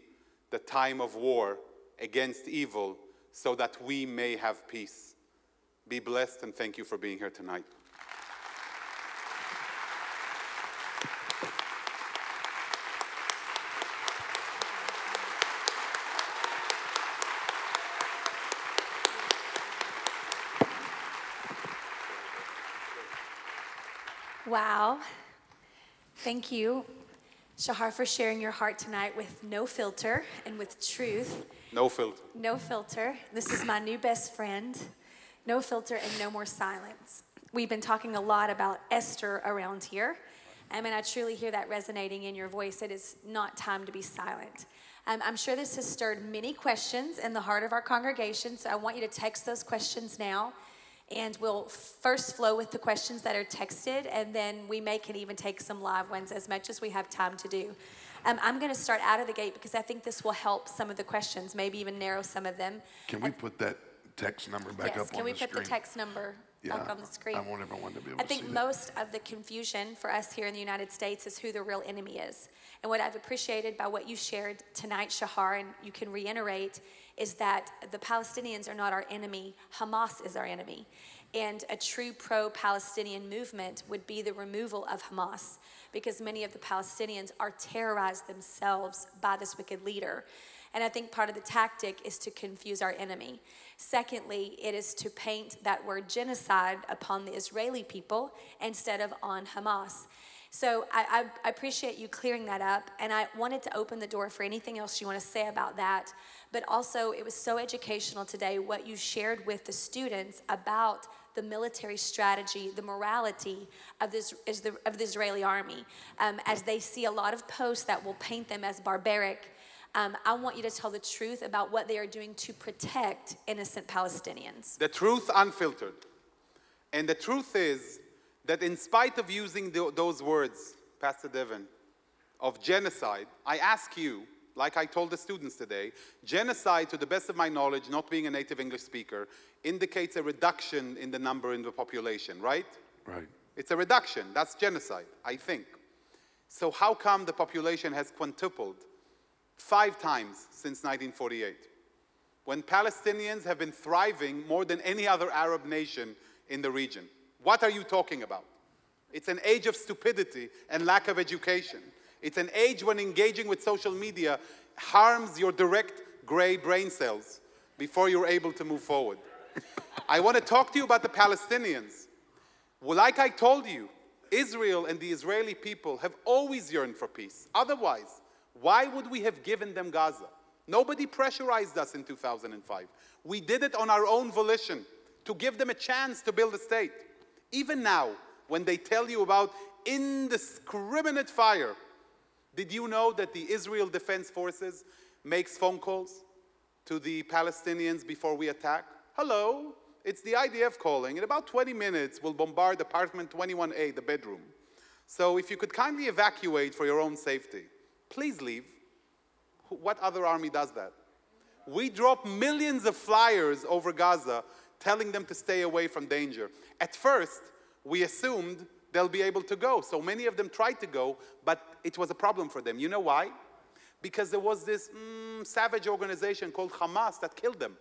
the time of war against evil so that we may have peace. Be blessed and thank you for being here tonight. Wow. Thank you, Shahar, for sharing your heart tonight with no filter and with truth. No filter. No filter. This is my new best friend. No filter and no more silence. We've been talking a lot about Esther around here. I mean, I truly hear that resonating in your voice. It is not time to be silent. Um, I'm sure this has stirred many questions in the heart of our congregation, so I want you to text those questions now and we'll first flow with the questions that are texted, and then we may can even take some live ones as much as we have time to do. Um, I'm going to start out of the gate because I think this will help some of the questions, maybe even narrow some of them. Can we put that text number back up? yes, up can we put screen? the text number back on the screen? I want everyone to be able I to think see that. most of the confusion for us here in the United States is who the real enemy is. And what I've appreciated by what you shared tonight, Shahar, and you can reiterate, is that the Palestinians are not our enemy, Hamas is our enemy. And a true pro Palestinian movement would be the removal of Hamas because many of the Palestinians are terrorized themselves by this wicked leader. And I think part of the tactic is to confuse our enemy. Secondly, it is to paint that word genocide upon the Israeli people instead of on Hamas. So I, I, I, appreciate you clearing that up, and I wanted to open the door for anything else you want to say about that. But also, it was so educational today what you shared with the students about the military strategy, the morality of, this, the, of the Israeli army. Um, as they see a lot of posts that will paint them as barbaric, um, I want you to tell the truth about what they are doing to protect innocent Palestinians. The truth unfiltered. And the truth is, that in spite of using the, those words, Pastor Devin, of genocide, I ask you, like I told the students today, genocide, to the best of my knowledge, not being a native English speaker, indicates a reduction in the number in the population, right? Right. It's a reduction. That's genocide, I think. So, how come the population has quintupled five times since 1948? When Palestinians have been thriving more than any other Arab nation in the region. What are you talking about? It's an age of stupidity and lack of education. It's an age when engaging with social media harms your direct gray brain cells before you're able to move forward. I want to talk to you about the Palestinians. Well, like I told you, Israel and the Israeli people have always yearned for peace. Otherwise, why would we have given them Gaza? Nobody pressurized us in 2005. We did it on our own volition to give them a chance to build a state. Even now, when they tell you about indiscriminate fire, did you know that the Israel Defense Forces makes phone calls to the Palestinians before we attack? Hello, it's the IDF calling. In about 20 minutes, we'll bombard apartment 21A, the bedroom. So if you could kindly evacuate for your own safety, please leave. What other army does that? We drop millions of flyers over Gaza telling them to stay away from danger. At first, we assumed they'll be able to go. So many of them tried to go, but it was a problem for them. You know why? Because there was this mm, savage organization called Hamas that killed them.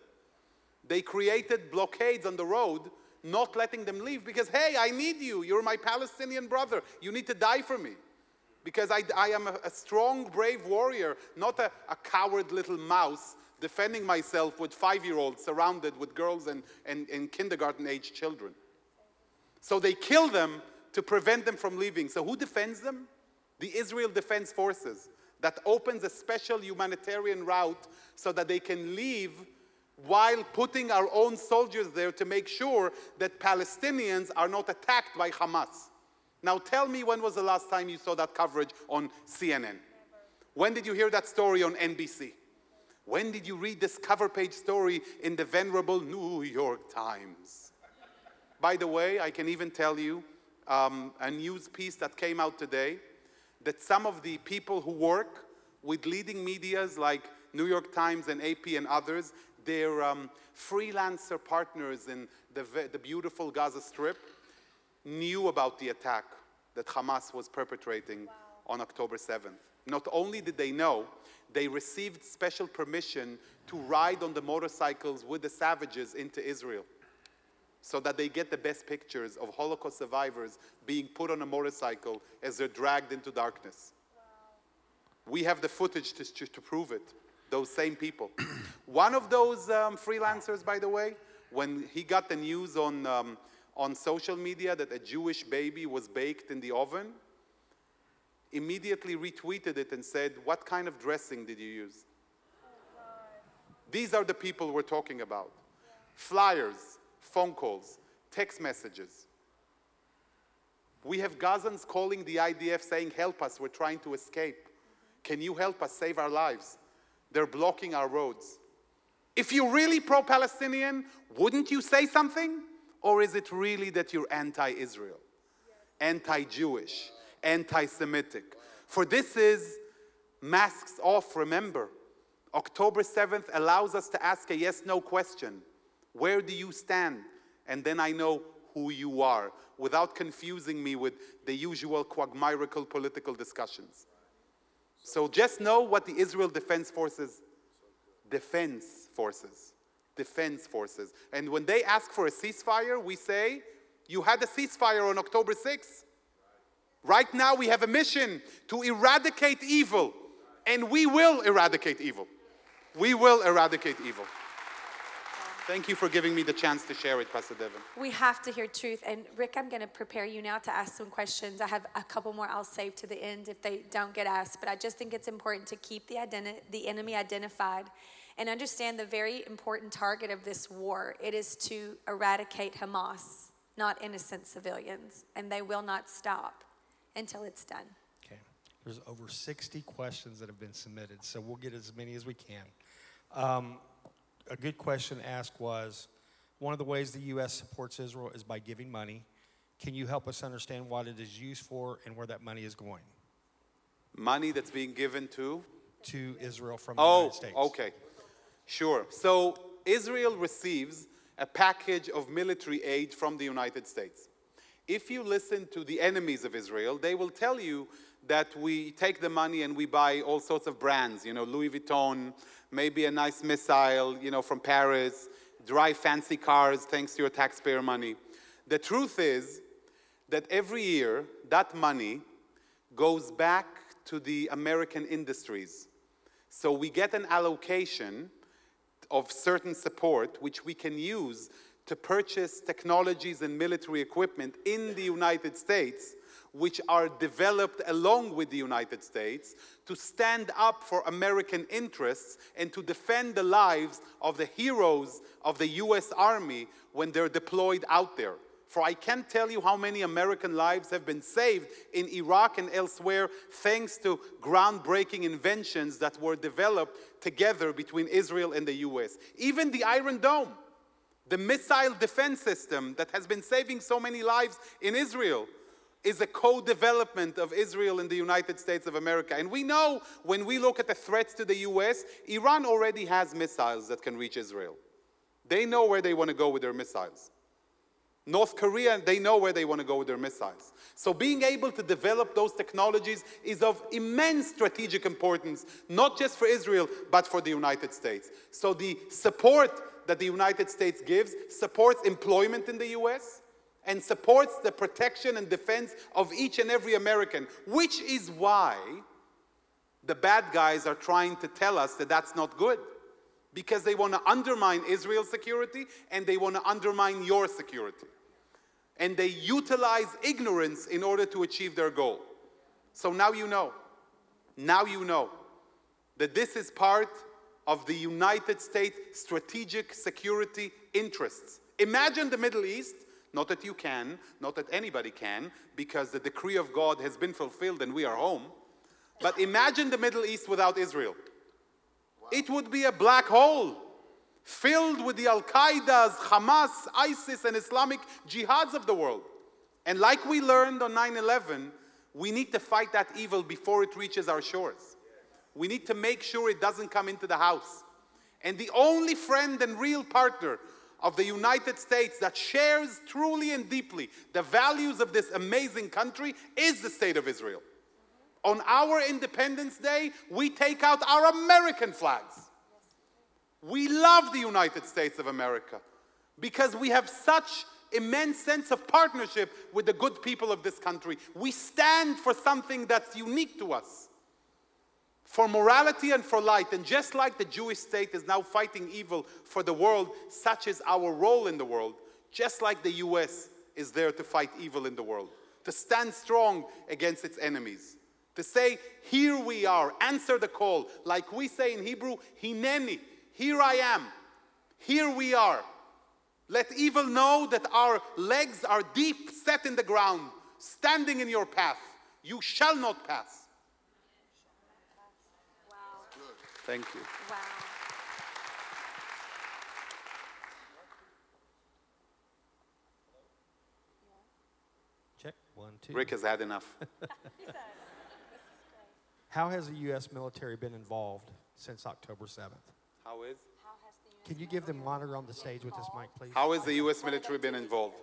They created blockades on the road, not letting them leave because, hey, I need you. You're my Palestinian brother. You need to die for me. Because I, I am a, a strong, brave warrior, not a, a coward little mouse defending myself with five year olds surrounded with girls and, and, and kindergarten age children. So they kill them to prevent them from leaving. So who defends them? The Israel Defense Forces. That opens a special humanitarian route so that they can leave while putting our own soldiers there to make sure that Palestinians are not attacked by Hamas. Now tell me when was the last time you saw that coverage on CNN? When did you hear that story on NBC? When did you read this cover page story in the venerable New York Times? By the way, I can even tell you um, a news piece that came out today that some of the people who work with leading medias like New York Times and AP and others, they're um, freelancer partners in the, the beautiful Gaza Strip, knew about the attack that Hamas was perpetrating wow. on October 7th. Not only did they know, they received special permission to ride on the motorcycles with the savages into Israel so that they get the best pictures of Holocaust survivors being put on a motorcycle as they're dragged into darkness. Wow. We have the footage to, to, to, prove it, those same people. [CLEARS THROAT] One of those um, freelancers, by the way, when he got the news on, um, on social media that a Jewish baby was baked in the oven, immediately retweeted it and said, What kind of dressing did you use? These are the people we're talking about. Flyers, phone calls, text messages. We have Gazans calling the IDF saying, Help us, we're trying to escape. Can you help us save our lives? They're blocking our roads. If you're really pro Palestinian, wouldn't you say something? Or is it really that you're anti Israel, anti Jewish, anti Semitic? For this is masks off, remember. October 7th allows us to ask a yes no question. Where do you stand? And then I know who you are without confusing me with the usual quagmirical political discussions. So just know what the Israel Defense Forces, Defense Forces, defense forces. And when they ask for a ceasefire, we say, You had a ceasefire on October 6th. Right now, we have a mission to eradicate evil, and we will eradicate evil. We will eradicate evil. Thank you for giving me the chance to share it, Pastor Devin. We have to hear truth. And Rick, I'm going to prepare you now to ask some questions. I have a couple more I'll save to the end if they don't get asked. But I just think it's important to keep the, identi- the enemy identified and understand the very important target of this war. It is to eradicate Hamas, not innocent civilians. And they will not stop until it's done. Okay. There's over 60 questions that have been submitted, so we'll get as many as we can. Um, a good question asked was one of the ways the U.S. supports Israel is by giving money. Can you help us understand what it is used for and where that money is going Money that's being given to to Israel from the Oh, United States? Oh, okay. Sure. So Israel receives a package of military aid from the United States. If you listen to the enemies of Israel, they will tell you that we take the money and we buy all sorts of brands, you know, Louis Vuitton, maybe a nice missile, you know, from Paris, drive fancy cars thanks to your taxpayer money. The truth is that every year that money goes back to the American industries. So we get an allocation of certain support which we can use to purchase technologies and military equipment in the United States which are developed along with the United States to stand up for American interests and to defend the lives of the heroes of the US Army when they're deployed out there. For I can't tell you how many American lives have been saved in Iraq and elsewhere thanks to groundbreaking inventions that were developed together between Israel and the US. Even the Iron Dome, the missile defense system that has been saving so many lives in Israel, is a co development of Israel and the United States of America. And we know when we look at the threats to the US, Iran already has missiles that can reach Israel. They know where they want to go with their missiles. North Korea, they know where they want to go with their missiles. So, being able to develop those technologies is of immense strategic importance, not just for Israel, but for the United States. So, the support that the United States gives supports employment in the US and supports the protection and defense of each and every American, which is why the bad guys are trying to tell us that that's not good. Because they want to undermine Israel's security and they want to undermine your security. And they utilize ignorance in order to achieve their goal. So now you know. Now you know that this is part of the United States strategic security interests. Imagine the Middle East not that you can, not that anybody can, because the decree of God has been fulfilled and we are home. But imagine the Middle East without Israel. It would be a black hole filled with the Al Qaeda's, Hamas, ISIS, and Islamic jihads of the world. And like we learned on 9 11, we need to fight that evil before it reaches our shores. We need to make sure it doesn't come into the house. And the only friend and real partner of the United States that shares truly and deeply the values of this amazing country is the state of Israel. On our Independence Day, we take out our American flags. We love the United States of America because we have such immense sense of partnership with the good people of this country. We stand for something that's unique to us for morality and for light. And just like the Jewish state is now fighting evil for the world, such is our role in the world. Just like the US is there to fight evil in the world, to stand strong against its enemies. To say, here we are, answer the call. Like we say in Hebrew, Hineni, here I am, here we are. Let evil know that our legs are deep set in the ground, standing in your path. You shall not pass. Thank you. Wow. Check. One, two. Rick has had enough. [LAUGHS] How has the U.S. military been involved since October 7th? How is? Can you give them monitor on the stage with this mic, please? How has the U.S. military been involved?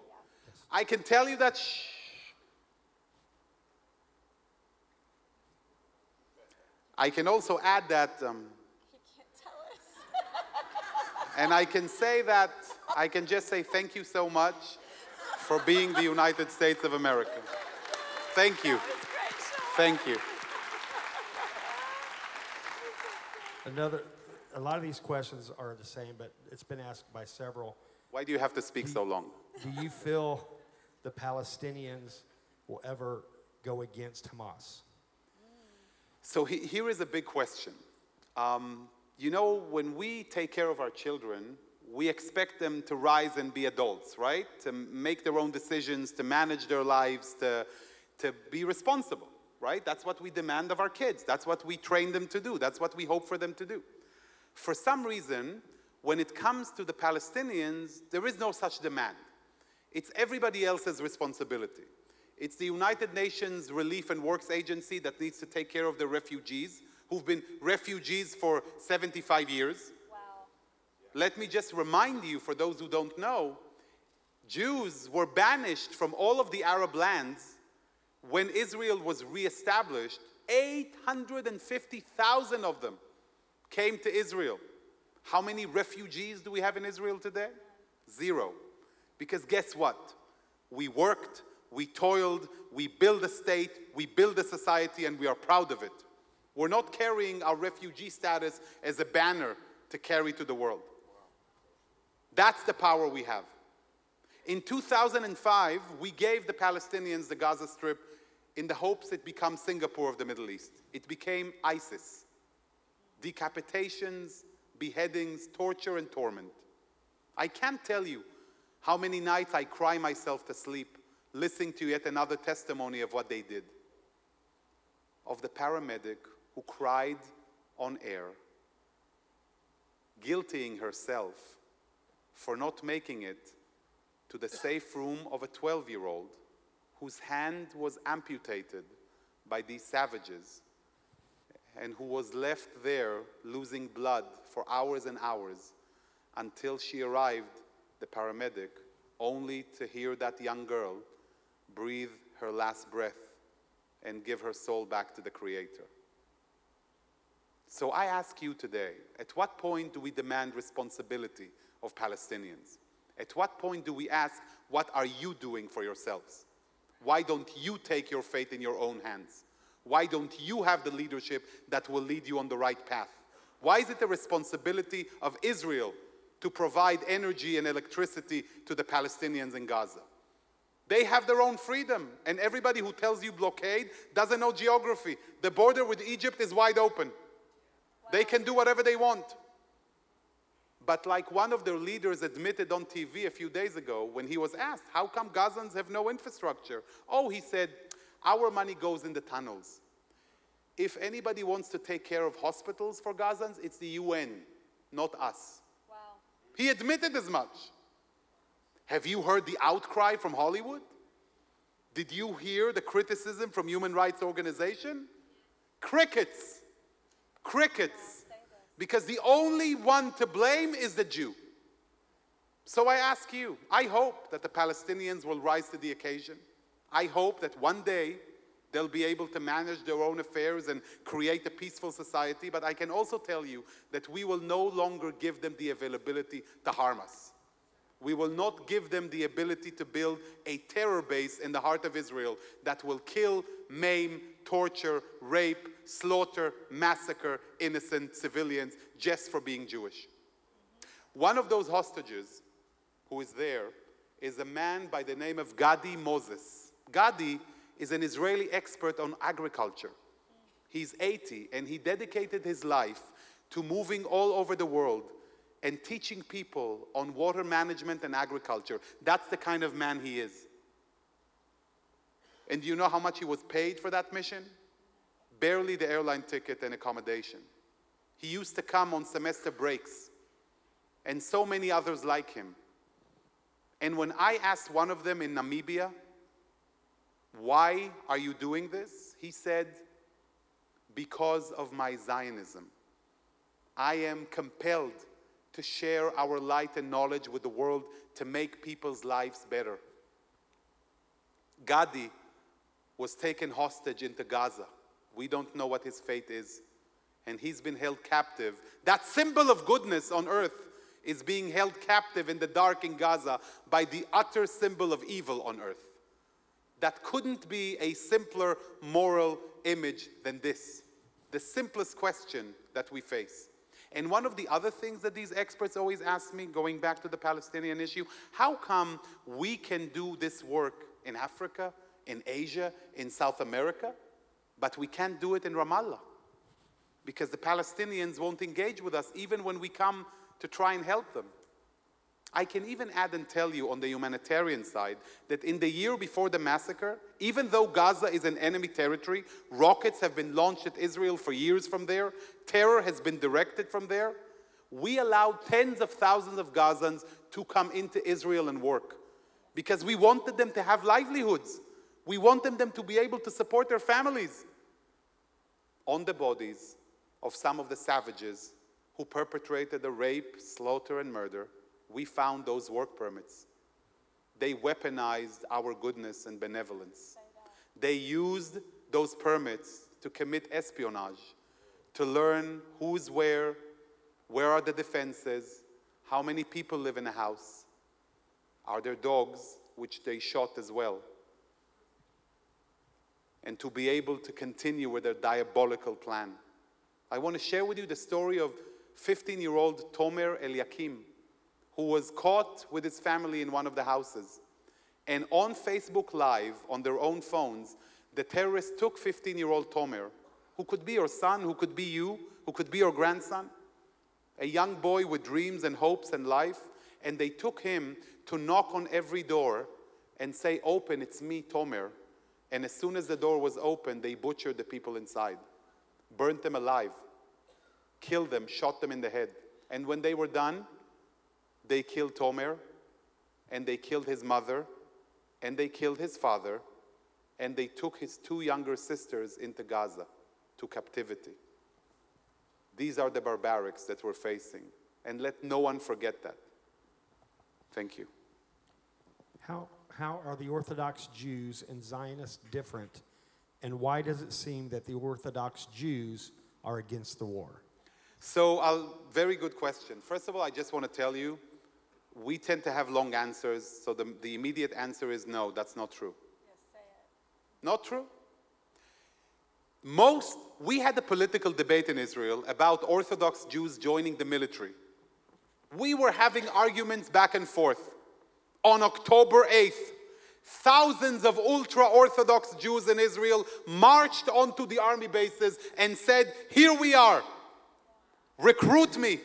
I can tell you that. Shh. I can also add that um, And I can say that, I can just say thank you so much for being the United States of America. Thank you. Thank you. Another, a lot of these questions are the same, but it's been asked by several. Why do you have to speak so long? Do you feel the Palestinians will ever go against Hamas? So he, here is a big question. Um, you know, when we take care of our children, we expect them to rise and be adults, right? To make their own decisions, to manage their lives, to, to be responsible, right? That's what we demand of our kids. That's what we train them to do. That's what we hope for them to do. For some reason, when it comes to the Palestinians, there is no such demand. It's everybody else's responsibility. It's the United Nations Relief and Works Agency that needs to take care of the refugees who've been refugees for 75 years. Wow. Let me just remind you, for those who don't know, Jews were banished from all of the Arab lands when Israel was reestablished. 850,000 of them came to Israel. How many refugees do we have in Israel today? Zero. Because guess what? We worked, we toiled, we built a state, we built a society, and we are proud of it. We're not carrying our refugee status as a banner to carry to the world. That's the power we have. In 2005, we gave the Palestinians the Gaza Strip in the hopes it becomes Singapore of the Middle East. It became ISIS. Decapitations, beheadings, torture, and torment. I can't tell you how many nights I cry myself to sleep listening to yet another testimony of what they did. Of the paramedic who cried on air, guiltying herself for not making it to the safe room of a 12 year old whose hand was amputated by these savages and who was left there losing blood for hours and hours until she arrived, the paramedic, only to hear that young girl breathe her last breath and give her soul back to the Creator. So I ask you today at what point do we demand responsibility of Palestinians? At what point do we ask, what are you doing for yourselves? Why don't you take your fate in your own hands? Why don't you have the leadership that will lead you on the right path? Why is it the responsibility of Israel to provide energy and electricity to the Palestinians in Gaza? They have their own freedom, and everybody who tells you blockade doesn't know geography. The border with Egypt is wide open. They can do whatever they want. But like one of their leaders admitted on TV a few days ago when he was asked, how come Gazans have no infrastructure? Oh, he said, our money goes in the tunnels. If anybody wants to take care of hospitals for Gazans, it's the UN, not us. Wow. He admitted as much. Have you heard the outcry from Hollywood? Did you hear the criticism from human rights organization? Crickets. Crickets. Because the only one to blame is the Jew. So I ask you, I hope that the Palestinians will rise to the occasion. I hope that one day they'll be able to manage their own affairs and create a peaceful society. But I can also tell you that we will no longer give them the availability to harm us. We will not give them the ability to build a terror base in the heart of Israel that will kill, maim, torture, rape, slaughter, massacre innocent civilians just for being Jewish. One of those hostages who is there is a man by the name of Gadi Moses. Gadi is an Israeli expert on agriculture. He's 80 and he dedicated his life to moving all over the world and teaching people on water management and agriculture. That's the kind of man he is. And do you know how much he was paid for that mission? Barely the airline ticket and accommodation. He used to come on semester breaks, and so many others like him. And when I asked one of them in Namibia, why are you doing this? He said, because of my Zionism. I am compelled to share our light and knowledge with the world to make people's lives better. Gadi was taken hostage into Gaza. We don't know what his fate is. And he's been held captive. That symbol of goodness on earth is being held captive in the dark in Gaza by the utter symbol of evil on earth. That couldn't be a simpler moral image than this. The simplest question that we face. And one of the other things that these experts always ask me, going back to the Palestinian issue, how come we can do this work in Africa, in Asia, in South America, but we can't do it in Ramallah? Because the Palestinians won't engage with us even when we come to try and help them. I can even add and tell you on the humanitarian side that in the year before the massacre, even though Gaza is an enemy territory, rockets have been launched at Israel for years from there, terror has been directed from there, we allowed tens of thousands of Gazans to come into Israel and work because we wanted them to have livelihoods. We wanted them to be able to support their families on the bodies of some of the savages who perpetrated the rape, slaughter, and murder we found those work permits. They weaponized our goodness and benevolence. They used those permits to commit espionage, to learn who's where, where are the defenses, how many people live in a house, are there dogs, which they shot as well, and to be able to continue with their diabolical plan. I want to share with you the story of 15 year old Tomer Eliakim who was caught with his family in one of the houses. And on Facebook Live, on their own phones, the terrorists took 15 year old Tomer, who could be your son, who could be you, who could be your grandson, a young boy with dreams and hopes and life, and they took him to knock on every door and say, Open, it's me, Tomer. And as soon as the door was open, they butchered the people inside, burnt them alive, killed them, shot them in the head. And when they were done, they killed Tomer, and they killed his mother, and they killed his father, and they took his two younger sisters into Gaza to captivity. These are the barbarics that we're facing, and let no one forget that. Thank you. How, how are the Orthodox Jews and Zionists different, and why does it seem that the Orthodox Jews are against the war? So, I'll, very good question. First of all, I just want to tell you we tend to have long answers, so the, the immediate answer is no, that's not true. Not true? Most, we had a political debate in Israel about Orthodox Jews joining the military. We were having arguments back and forth. On October 8th, thousands of ultra Orthodox Jews in Israel marched onto the army bases and said, Here we are, recruit me.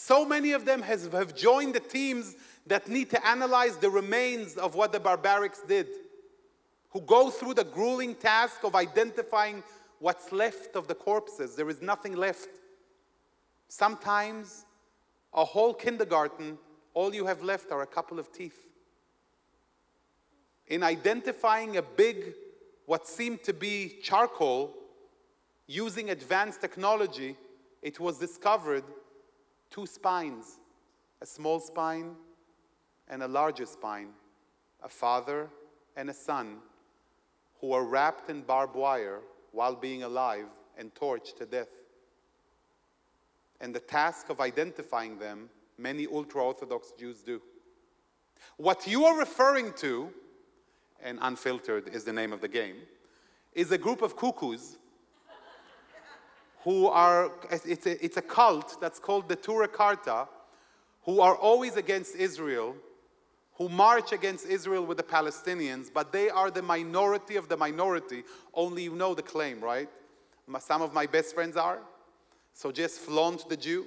So many of them has, have joined the teams that need to analyze the remains of what the barbarics did, who go through the grueling task of identifying what's left of the corpses. There is nothing left. Sometimes, a whole kindergarten, all you have left are a couple of teeth. In identifying a big, what seemed to be charcoal, using advanced technology, it was discovered two spines, a small spine and a larger spine, a father and a son who are wrapped in barbed wire while being alive and torched to death. And the task of identifying them, many ultra Orthodox Jews do. What you are referring to, and unfiltered is the name of the game, is a group of cuckoos who are, it's a, it's a cult that's called the Neturei Karta, who are always against Israel, who march against Israel with the Palestinians, but they are the minority of the minority. Only you know the claim, right? Some of my best friends are. So just flaunt the Jew.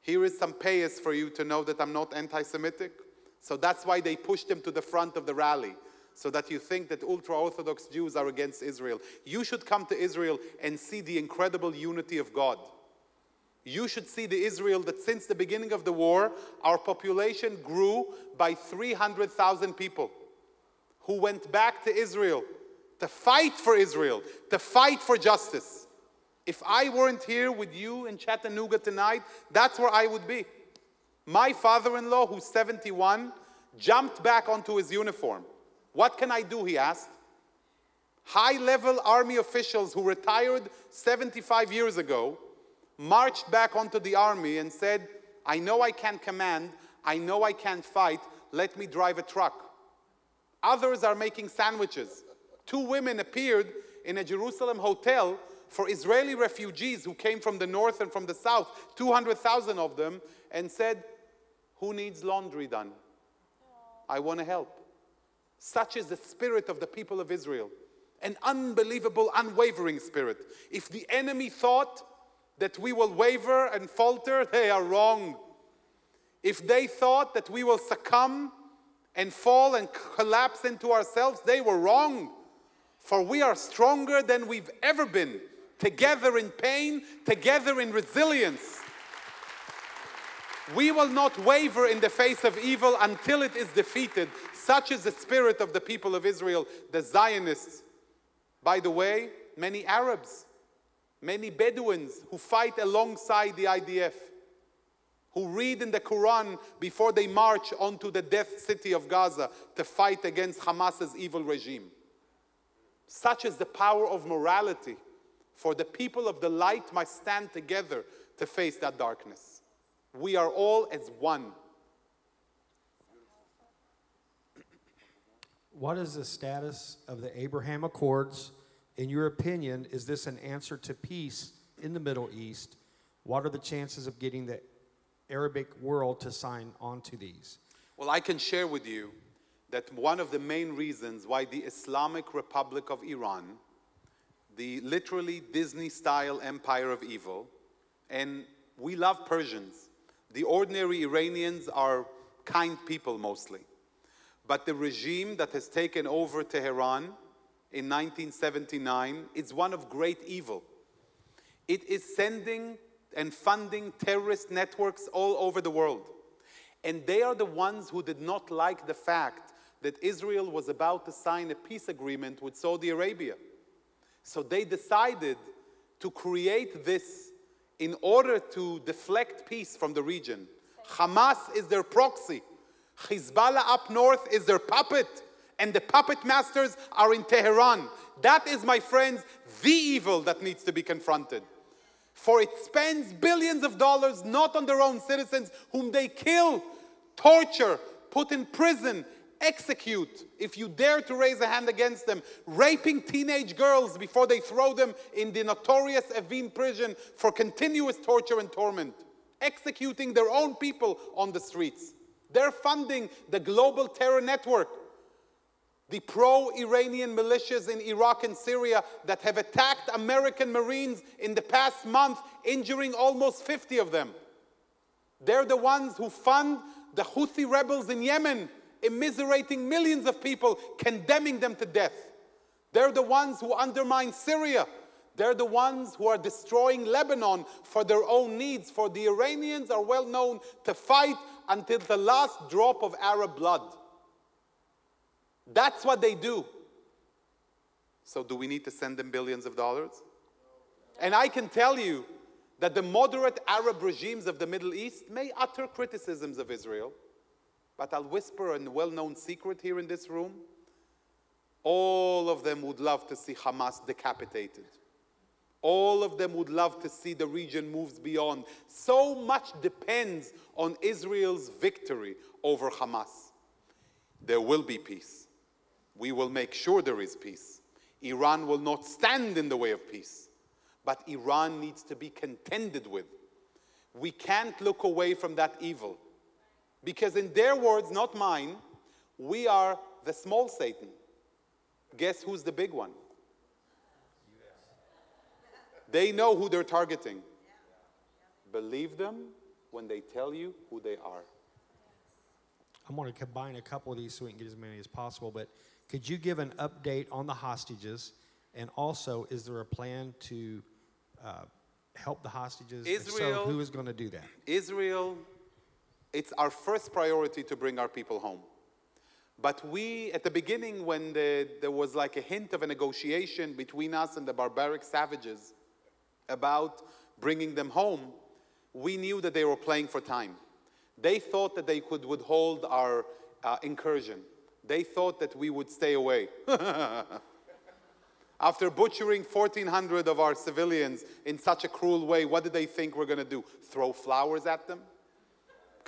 Here is some payas for you to know that I'm not anti Semitic. So that's why they pushed him to the front of the rally so that you think that ultra Orthodox Jews are against Israel. You should come to Israel and see the incredible unity of God. You should see the Israel that since the beginning of the war, our population grew by 300,000 people who went back to Israel to fight for Israel, to fight for justice. If I weren't here with you in Chattanooga tonight, that's where I would be. My father in law, who's 71, jumped back onto his uniform what can I do? He asked. High level army officials who retired 75 years ago marched back onto the army and said, I know I can't command. I know I can't fight. Let me drive a truck. Others are making sandwiches. Two women appeared in a Jerusalem hotel for Israeli refugees who came from the north and from the south, 200,000 of them, and said, Who needs laundry done? I want to help. Such is the spirit of the people of Israel. An unbelievable, unwavering spirit. If the enemy thought that we will waver and falter, they are wrong. If they thought that we will succumb and fall and collapse into ourselves, they were wrong. For we are stronger than we've ever been, together in pain, together in resilience. We will not waver in the face of evil until it is defeated. Such is the spirit of the people of Israel, the Zionists. By the way, many Arabs, many Bedouins who fight alongside the IDF, who read in the Quran before they march onto the death city of Gaza to fight against Hamas's evil regime. Such is the power of morality. For the people of the light must stand together to face that darkness. We are all as one. What is the status of the Abraham Accords? In your opinion, is this an answer to peace in the Middle East? What are the chances of getting the Arabic world to sign on to these? Well, I can share with you that one of the main reasons why the Islamic Republic of Iran, the literally Disney style empire of evil, and we love Persians. The ordinary Iranians are kind people mostly. But the regime that has taken over Tehran in 1979 is one of great evil. It is sending and funding terrorist networks all over the world. And they are the ones who did not like the fact that Israel was about to sign a peace agreement with Saudi Arabia. So they decided to create this in order to deflect peace from the region. Hamas is their proxy. Hezbollah up north is their puppet, and the puppet masters are in Tehran. That is, my friends, the evil that needs to be confronted. For it spends billions of dollars not on their own citizens, whom they kill, torture, put in prison, execute if you dare to raise a hand against them, raping teenage girls before they throw them in the notorious Evin prison for continuous torture and torment, executing their own people on the streets. They're funding the global terror network, the pro Iranian militias in Iraq and Syria that have attacked American Marines in the past month, injuring almost 50 of them. They're the ones who fund the Houthi rebels in Yemen, immiserating millions of people, condemning them to death. They're the ones who undermine Syria. They're the ones who are destroying Lebanon for their own needs. For the Iranians are well known to fight until the last drop of Arab blood. That's what they do. So, do we need to send them billions of dollars? And I can tell you that the moderate Arab regimes of the Middle East may utter criticisms of Israel, but I'll whisper a well known secret here in this room. All of them would love to see Hamas decapitated. All of them would love to see the region moves beyond. So much depends on Israel's victory over Hamas. There will be peace. We will make sure there is peace. Iran will not stand in the way of peace, but Iran needs to be contended with. We can't look away from that evil. Because, in their words, not mine, we are the small Satan. Guess who's the big one? They know who they're targeting. Believe them when they tell you who they are. I'm going to combine a couple of these so we can get as many as possible. But could you give an update on the hostages? And also, is there a plan to uh, help the hostages? If so, Israel- who is going to do that? Israel, it's our first priority to bring our people home. But we, at the beginning, when the, there was like a hint of a negotiation between us and the barbaric savages about bringing them home, we knew that they were playing for time. They thought that they could withhold our uh, incursion. They thought that we would stay away. [LAUGHS] After butchering 1,400 of our civilians in such a cruel way, what did they think we're going to do? Throw flowers at them?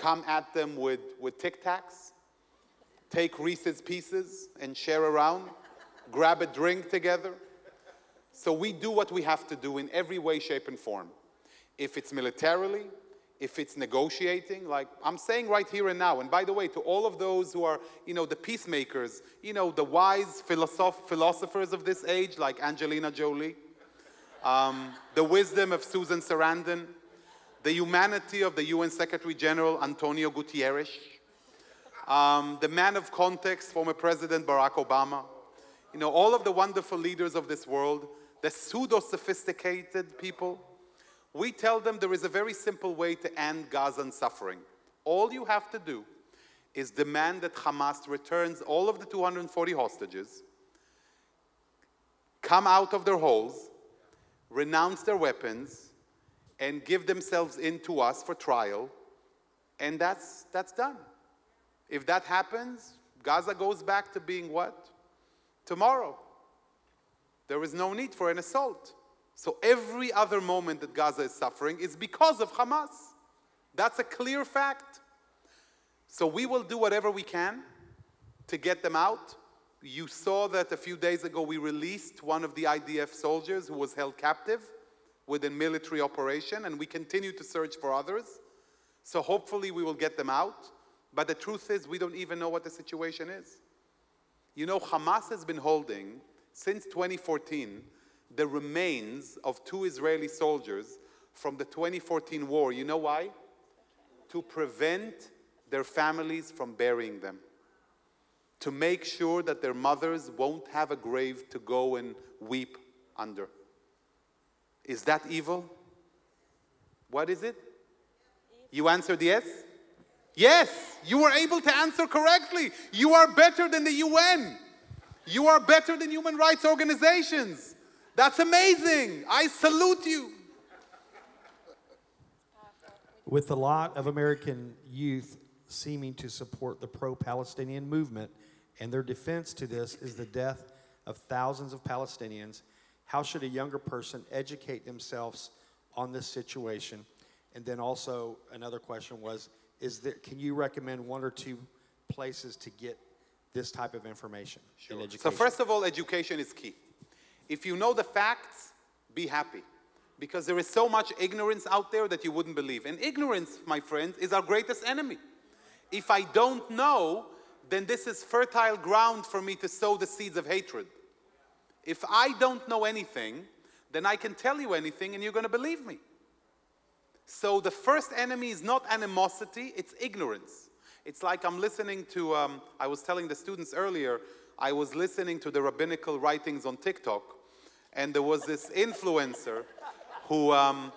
Come at them with, with Tic Tacs, take Reese's Pieces and share around, grab a drink together. So we do what we have to do in every way, shape, and form. If it's militarily, if it's negotiating, like I'm saying right here and now. And by the way, to all of those who are, you know, the peacemakers, you know, the wise philosoph- philosophers of this age, like Angelina Jolie, um, the wisdom of Susan Sarandon, the humanity of the UN Secretary General Antonio Guterres, um, the man of context, former President Barack Obama, you know, all of the wonderful leaders of this world, the pseudo sophisticated people, we tell them there is a very simple way to end Gazan suffering. All you have to do is demand that Hamas returns all of the 240 hostages, come out of their holes, renounce their weapons, and give themselves in to us for trial, and that's, that's done. If that happens, Gaza goes back to being what? Tomorrow. There is no need for an assault. So every other moment that Gaza is suffering is because of Hamas. That's a clear fact. So we will do whatever we can to get them out. You saw that a few days ago we released one of the IDF soldiers who was held captive within military operation, and we continue to search for others. So hopefully we will get them out. But the truth is, we don't even know what the situation is. You know, Hamas has been holding since 2014 the remains of two Israeli soldiers from the 2014 war. You know why? To prevent their families from burying them. To make sure that their mothers won't have a grave to go and weep under. Is that evil? What is it? You answered yes? Yes, you were able to answer correctly. You are better than the UN. You are better than human rights organizations. That's amazing. I salute you. With a lot of American youth seeming to support the pro Palestinian movement, and their defense to this is the death of thousands of Palestinians, how should a younger person educate themselves on this situation? And then also, another question was is there, can you recommend one or two places to get this type of information in education? So, first of all, education is key. If you know the facts, be happy. Because there is so much ignorance out there that you wouldn't believe. And ignorance, my friends, is our greatest enemy. If I don't know, then this is fertile ground for me to sow the seeds of hatred. If I don't know anything, then I can tell you anything and you're going to believe me. So the first enemy is not animosity, it's ignorance. It's like I'm listening to, um, I was telling the students earlier, I was listening to the rabbinical writings on TikTok, and there was this influencer who, um,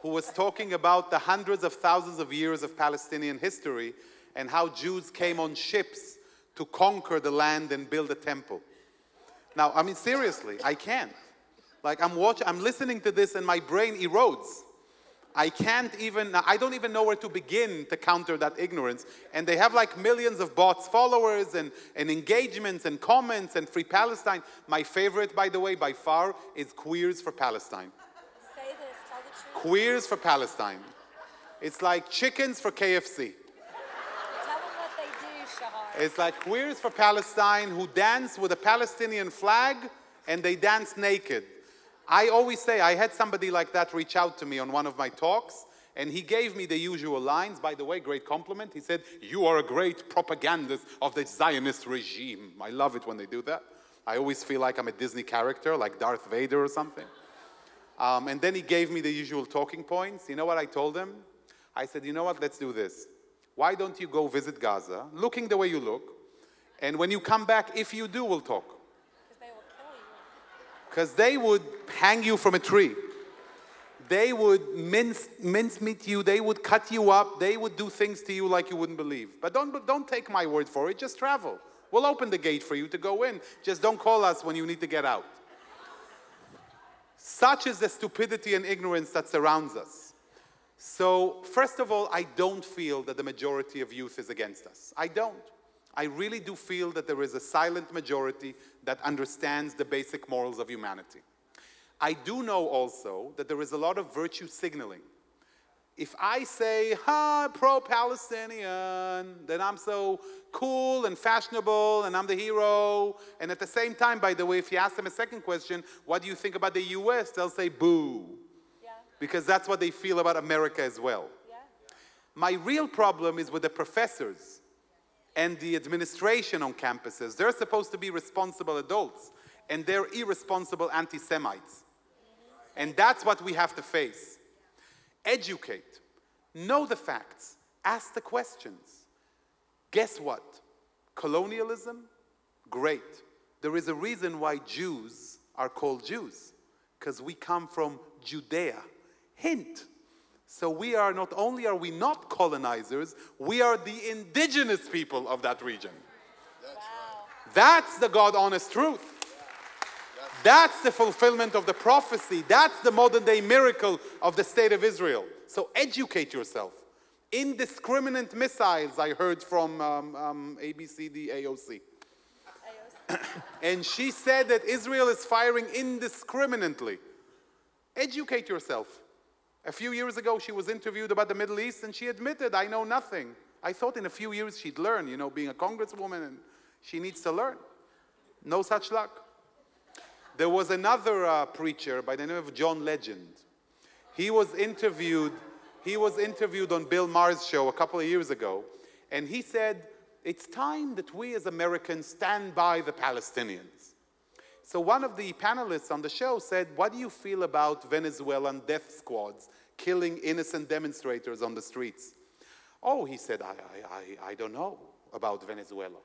who was talking about the hundreds of thousands of years of Palestinian history and how Jews came on ships to conquer the land and build a temple. Now, I mean, seriously, I can't. Like, I'm watching, I'm listening to this and my brain erodes. I can't even, I don't even know where to begin to counter that ignorance. And they have like millions of bots followers and, and engagements and comments and Free Palestine. My favorite, by the way, by far, is Queers for Palestine. Say this, tell the truth. Queers for Palestine. It's like chickens for KFC. Tell them what they do, Shahar. It's like Queers for Palestine who dance with a Palestinian flag and they dance naked. I always say, I had somebody like that reach out to me on one of my talks, and he gave me the usual lines. By the way, great compliment. He said, You are a great propagandist of the Zionist regime. I love it when they do that. I always feel like I'm a Disney character, like Darth Vader or something. Um, and then he gave me the usual talking points. You know what I told him? I said, You know what? Let's do this. Why don't you go visit Gaza, looking the way you look? And when you come back, if you do, we'll talk Because they would hang you from a tree. They would mince, mince meat you, they would cut you up, they would do things to you like you wouldn't believe. But don't, don't take my word for it, just travel. We'll open the gate for you to go in. Just don't call us when you need to get out. Such is the stupidity and ignorance that surrounds us. So, first of all, I don't feel that the majority of youth is against us. I don't. I really do feel that there is a silent majority that understands the basic morals of humanity. I do know also that there is a lot of virtue signaling. If I say, ha, pro Palestinian, then I'm so cool and fashionable and I'm the hero. And at the same time, by the way, if you ask them a second question, what do you think about the US? They'll say, boo. Because that's what they feel about America as well. Yeah. My real problem is with the professors and the administration on campuses. They're supposed to be responsible adults, and they're irresponsible anti Semites. And that's what we have to face. Educate, know the facts, ask the questions. Guess what? Colonialism? Great. There is a reason why Jews are called Jews, because we come from Judea. Hint. So we are not only are we not colonizers, we are the indigenous people of that region. That's right. That's the God honest truth. That's the fulfillment of the prophecy. That's the modern day miracle of the state of Israel. So educate yourself. Indiscriminate missiles, I heard from um, um, ABCD AOC. and she said that Israel is firing indiscriminately. Educate yourself. A few years ago, she was interviewed about the Middle East and she admitted, I know nothing. I thought in a few years she'd learn, you know, being a congresswoman, and she needs to learn. No such luck. There was another uh, preacher by the name of John Legend. He was interviewed. He was interviewed on Bill Maher's show a couple of years ago, and he said, "It's time that we as Americans stand by the Palestinians." So one of the panelists on the show said, "What do you feel about Venezuelan death squads killing innocent demonstrators on the streets?" Oh, he said, I, I, I, I don't know about Venezuela.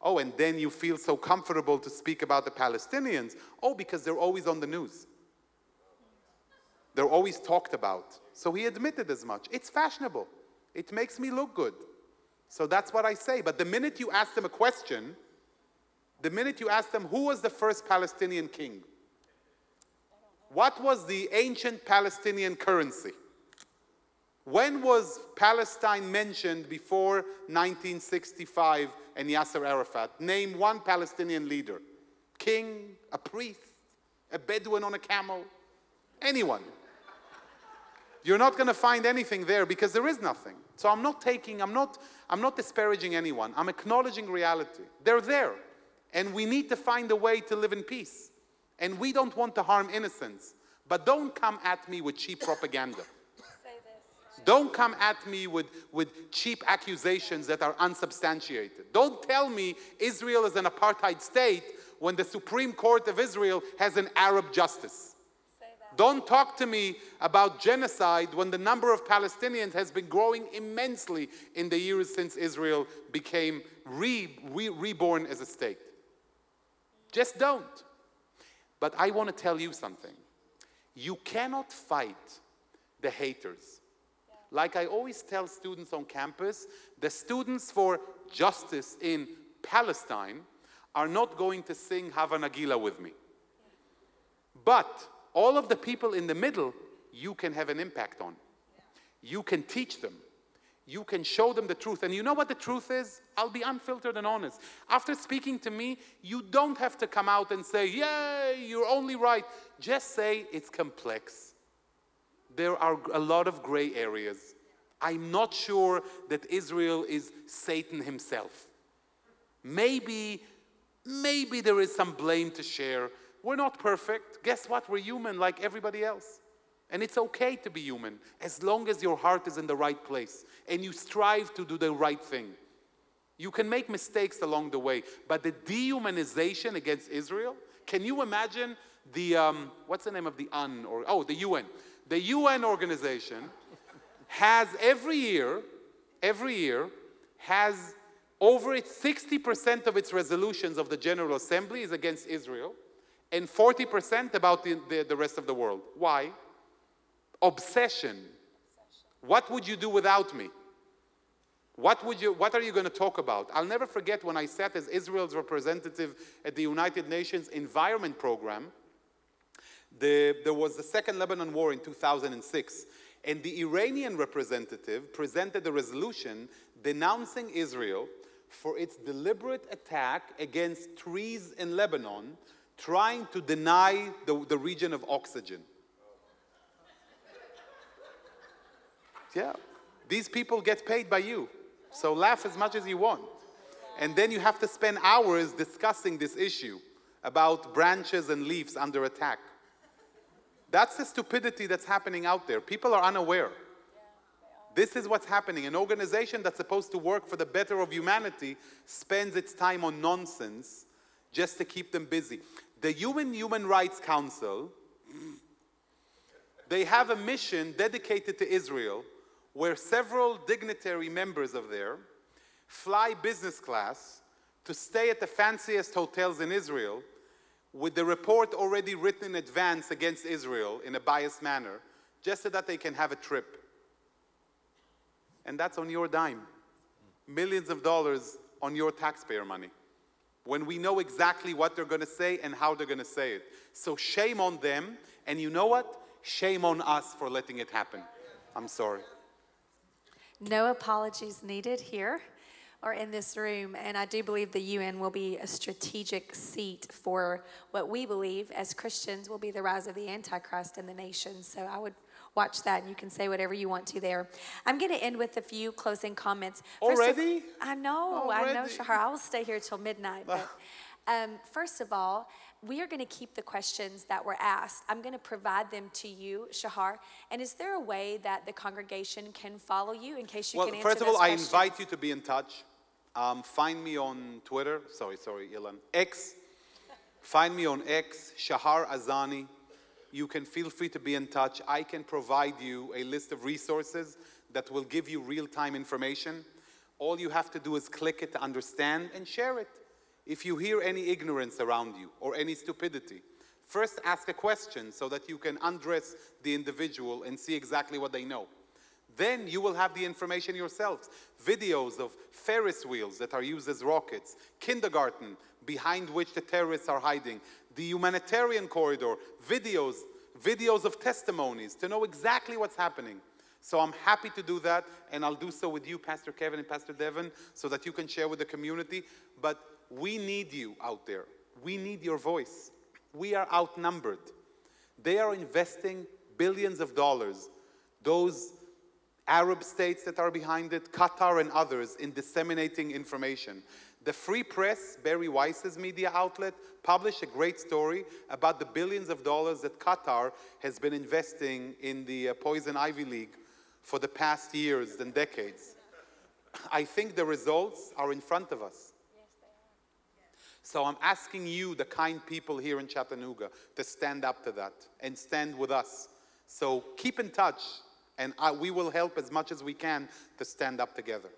Oh, and then you feel so comfortable to speak about the Palestinians. Oh, because they're always on the news. They're always talked about. So he admitted as much. It's fashionable. It makes me look good. So that's what I say. But the minute you ask them a question, the minute you ask them, who was the first Palestinian king? What was the ancient Palestinian currency? When was Palestine mentioned before 1965 and Yasser Arafat? Name one Palestinian leader. King, a priest, a Bedouin on a camel, anyone. You're not going to find anything there because there is nothing. So I'm not taking, I'm not, I'm not disparaging anyone. I'm acknowledging reality. They're there. And we need to find a way to live in peace. And we don't want to harm innocents. But don't come at me with cheap propaganda. Don't come at me with, with cheap accusations that are unsubstantiated. Don't tell me Israel is an apartheid state when the Supreme Court of Israel has an Arab justice. Don't talk to me about genocide when the number of Palestinians has been growing immensely in the years since Israel became re, re, reborn as a state. Just don't. But I want to tell you something. You cannot fight the haters. Like I always tell students on campus, the students for justice in Palestine are not going to sing Hava Nagila with me. But all of the people in the middle, you can have an impact on. You can teach them. You can show them the truth. And you know what the truth is? I'll be unfiltered and honest. After speaking to me, you don't have to come out and say, Yay, you're only right. Just say it's complex. There are a lot of gray areas. I'm not sure that Israel is Satan himself. Maybe, maybe there is some blame to share. We're not perfect. Guess what? We're human like everybody else. And it's okay to be human as long as your heart is in the right place and you strive to do the right thing. You can make mistakes along the way, but the dehumanization against Israel, can you imagine the, um, what's the name of the UN, or, oh, the UN. The UN organization has every year, every year, has over its 60% of its resolutions of the General Assembly is against Israel and 40% about the, the, the rest of the world. Why? Obsession. What would you do without me? What, would you, what are you going to talk about? I'll never forget when I sat as Israel's representative at the United Nations Environment Program. The, there was the Second Lebanon War in 2006, and the Iranian representative presented a resolution denouncing Israel for its deliberate attack against trees in Lebanon, trying to deny the, the region of oxygen. Yeah. These people get paid by you. So laugh as much as you want. And then you have to spend hours discussing this issue about branches and leaves under attack. That's the stupidity that's happening out there. People are unaware. This is what's happening. An organization that's supposed to work for the better of humanity spends its time on nonsense just to keep them busy. The Human Human Rights Council, they have a mission dedicated to Israel where several dignitary members of there fly business class to stay at the fanciest hotels in Israel with the report already written in advance against Israel in a biased manner, just so that they can have a trip. And that's on your dime. Millions of dollars on your taxpayer money. When we know exactly what they're going to say and how they're going to say it. So shame on them. And you know what? Shame on us for letting it happen. I'm sorry. No apologies needed here or in this room. And I do believe the UN will be a strategic seat for what we believe as Christians will be the rise of the Antichrist in the nation. So I would watch that and you can say whatever you want to there. I'm going to end with a few closing comments. First of- Already? I know, I know, Shahar. I will stay here till midnight. But [LAUGHS] um, first of all, we are going to keep the questions that were asked. I'm going to provide them to you, Shahar. And is there a way that the congregation can follow you in case you Well, can answer Well, first of all, those I invite you to be in touch. Um, find me on Twitter. Sorry, sorry, Ilan. X. Find me on X, Shahar Azani. You can feel free to be in touch. I can provide you a list of resources that will give you real time information. All you have to do is click it to understand and share it. If you hear any ignorance around you or any stupidity, first ask a question so that you can undress the individual and see exactly what they know. Then you will have the information yourselves. Videos of Ferris wheels that are used as rockets, kindergarten behind which the terrorists are hiding, the humanitarian corridor, videos, videos of testimonies to know exactly what's happening. So I'm happy to do that, and I'll do so with you, Pastor Kevin and Pastor Devin, so that you can share with the community. But we need you out there. We need your voice. We are outnumbered. They are investing billions of dollars, those Arab states that are behind it, Qatar and others, in disseminating information. The Free Press, Bari Weiss's media outlet, published a great story about the billions of dollars that Qatar has been investing in the uh, Poison Ivy League for the past years and decades. I think the results are in front of us. So I'm asking you, the kind people here in Chattanooga, to stand up to that and stand with us. So keep in touch, and I, we will help as much as we can to stand up together.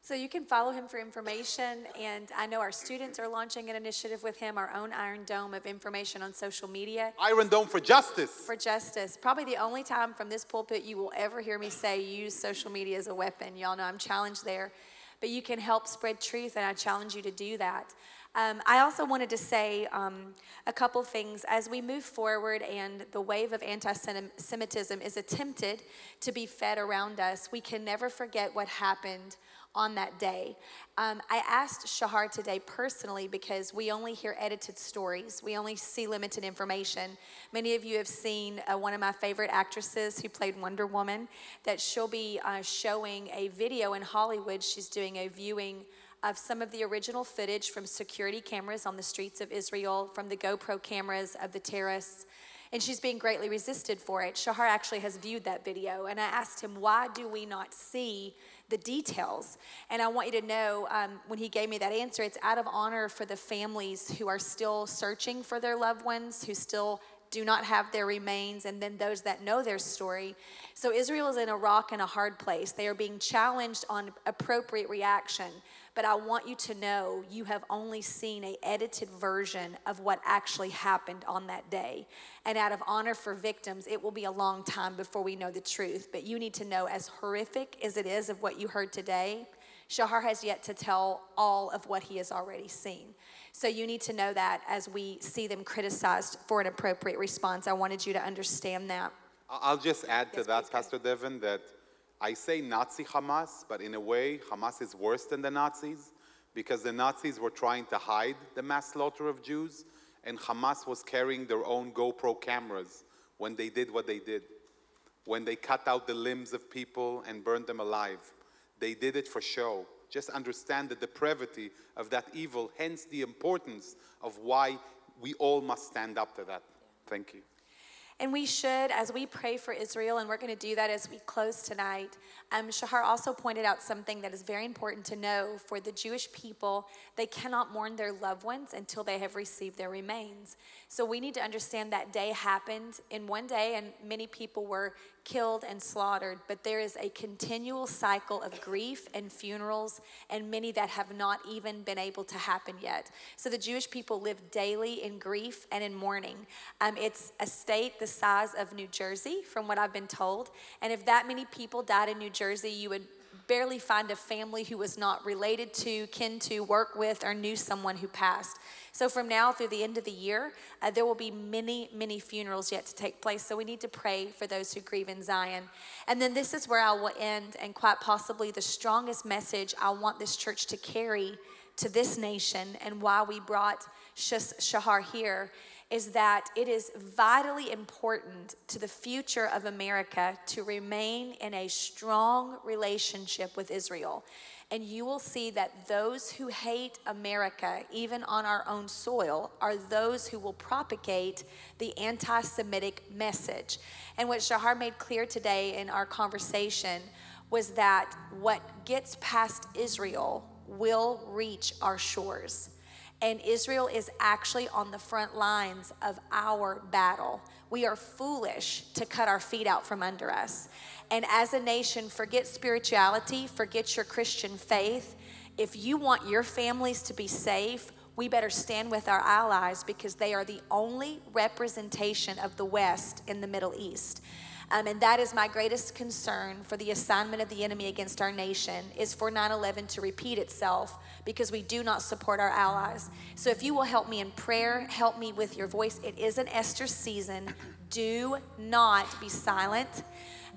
So you can follow him for information, and I know our students are launching an initiative with him, our own Iron Dome of information on social media Iron Dome for Justice. for justice. Probably the only time from this pulpit you will ever hear me say use social media as a weapon. Y'all know I'm challenged there, but you can help spread truth, and I challenge you to do that. Um, I also wanted to say um, a couple things as we move forward and the wave of anti Semitism is attempted to be fed around us. We can never forget what happened on that day. Um, I asked Shahar today personally because we only hear edited stories, we only see limited information. Many of you have seen uh, one of my favorite actresses who played Wonder Woman, that she'll be uh, showing a video in Hollywood. She's doing a viewing of some of the original footage from security cameras on the streets of Israel, from the GoPro cameras of the terrorists. And she's being greatly resisted for it. Shahar actually has viewed that video, and I asked him, Why do we not see the details? And I want you to know um, when he gave me that answer, it's out of honor for the families who are still searching for their loved ones, who still do not have their remains, and then those that know their story. So Israel is in a rock and a hard place. They are being challenged on appropriate reaction. But I want you to know you have only seen a edited version of what actually happened on that day. And out of honor for victims, it will be a long time before we know the truth. But you need to know, as horrific as it is of what you heard today, Shahar has yet to tell all of what he has already seen. So you need to know that as we see them criticized for an appropriate response. I wanted you to understand that. I'll just add to Yes, that. Pastor Devin, that I say Nazi Hamas, but in a way, Hamas is worse than the Nazis because the Nazis were trying to hide the mass slaughter of Jews, and Hamas was carrying their own GoPro cameras when they did what they did. when they cut out the limbs of people and burned them alive. They did it for show. Just understand the depravity of that evil, hence the importance of why we all must stand up to that. Thank you. And we should, as we pray for Israel, and we're going to do that as we close tonight. Um, Shahar also pointed out something that is very important to know for the Jewish people. They cannot mourn their loved ones until they have received their remains. So we need to understand that day happened in one day, and many people were killed and slaughtered, but there is a continual cycle of grief and funerals, and many that have not even been able to happen yet. So the Jewish people live daily in grief and in mourning. Um, it's a state the size of New Jersey, from what I've been told. And if that many people died in New Jersey, you would barely find a family who was not related to, kin to, work with, or knew someone who passed. So from now through the end of the year, uh, there will be many, many funerals yet to take place. So we need to pray for those who grieve in Zion. And then this is where I will end, and quite possibly the strongest message I want this church to carry to this nation and why we brought Shahar here is that it is vitally important to the future of America to remain in a strong relationship with Israel. And you will see that those who hate America, even on our own soil, are those who will propagate the anti Semitic message. And what Shahar made clear today in our conversation was that what gets past Israel will reach our shores. And Israel is actually on the front lines of our battle. We are foolish to cut our feet out from under us. And as a nation, forget spirituality, forget your Christian faith. If you want your families to be safe, we better stand with our allies because they are the only representation of the West in the Middle East. Um, and that is my greatest concern for the assignment of the enemy against our nation is for 9-11 to repeat itself because we do not support our allies. So if you will help me in prayer, help me with your voice. It is an Esther season. Do not be silent.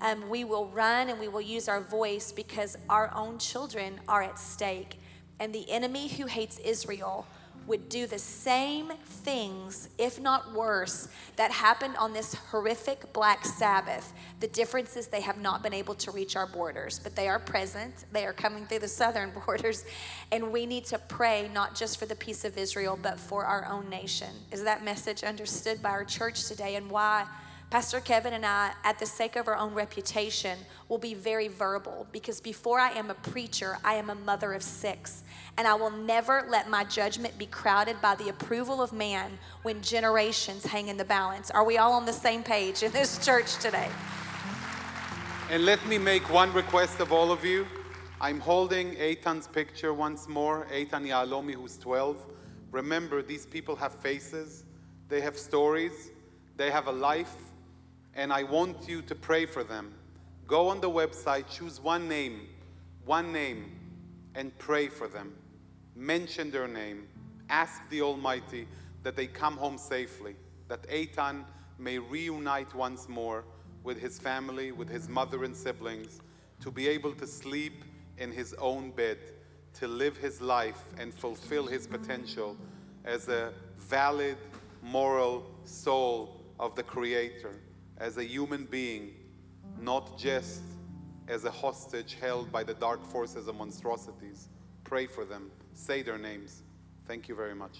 Um, we will run and we will use our voice because our own children are at stake. And the enemy who hates Israel would do the same things, if not worse, that happened on this horrific Black Sabbath. The difference is they have not been able to reach our borders, but they are present. They are coming through the [LAUGHS] southern borders. And we need to pray not just for the peace of Israel, but for our own nation. Is that message understood by our church today and why? Pastor Kevin and I, at the sake of our own reputation, will be very verbal because before I am a preacher, I am a mother of six. And I will never let my judgment be crowded by the approval of man when generations hang in the balance. Are we all on the same page in this church today? And let me make one request of all of you. I'm holding Eitan's picture once more, Eitan Yahalomi, who's 12. Remember, these people have faces, they have stories, they have a life and I want you to pray for them. Go on the website, choose one name, one name, and pray for them. Mention their name. Ask the Almighty that they come home safely, that Eitan may reunite once more with his family, with his mother and siblings, to be able to sleep in his own bed, to live his life and fulfill his potential as a valid, moral soul of the Creator as a human being, not just as a hostage held by the dark forces of monstrosities. Pray for them, say their names. Thank you very much.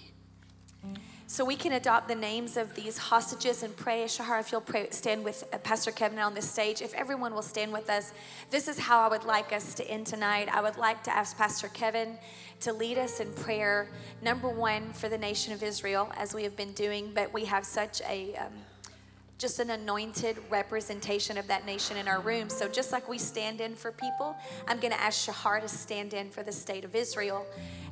So we can adopt the names of these hostages and pray. Shahar, if you'll pray, stand with uh, Pastor Kevin on this stage. If everyone will stand with us, this is how I would like us to end tonight. I would like to ask Pastor Kevin to lead us in prayer. Number one, for the nation of Israel, as we have been doing, but we have such a um, just an anointed representation of that nation in our room. So, just like we stand in for people, I'm going to ask Shahar to stand in for the state of Israel.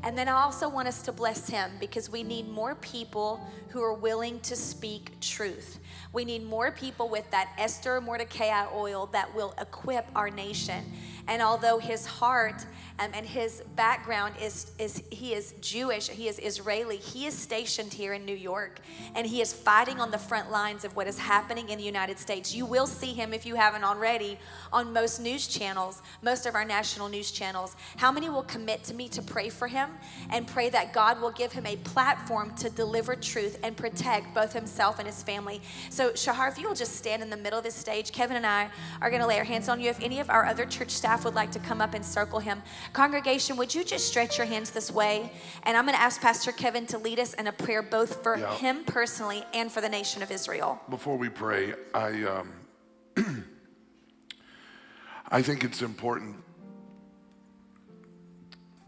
And then I also want us to bless him because we need more people who are willing to speak truth. We need more people with that Esther Mordecai oil that will equip our nation. And although his heart um, and his background is, is he is Jewish, he is Israeli, he is stationed here in New York and he is fighting on the front lines of what is happening in the United States. You will see him if you haven't already on most news channels, most of our national news channels. How many will commit to me to pray for him and pray that God will give him a platform to deliver truth and protect both himself and his family? So, Shahar, if you will just stand in the middle of this stage, Kevin and I are going to lay our hands on you. If any of our other church staff would like to come up and circle him, congregation, would you just stretch your hands this way? And I'm going to ask Pastor Kevin to lead us in a prayer both for Yeah. him personally and for the nation of Israel. Before we pray, I um, [CLEARS THROAT] I think it's important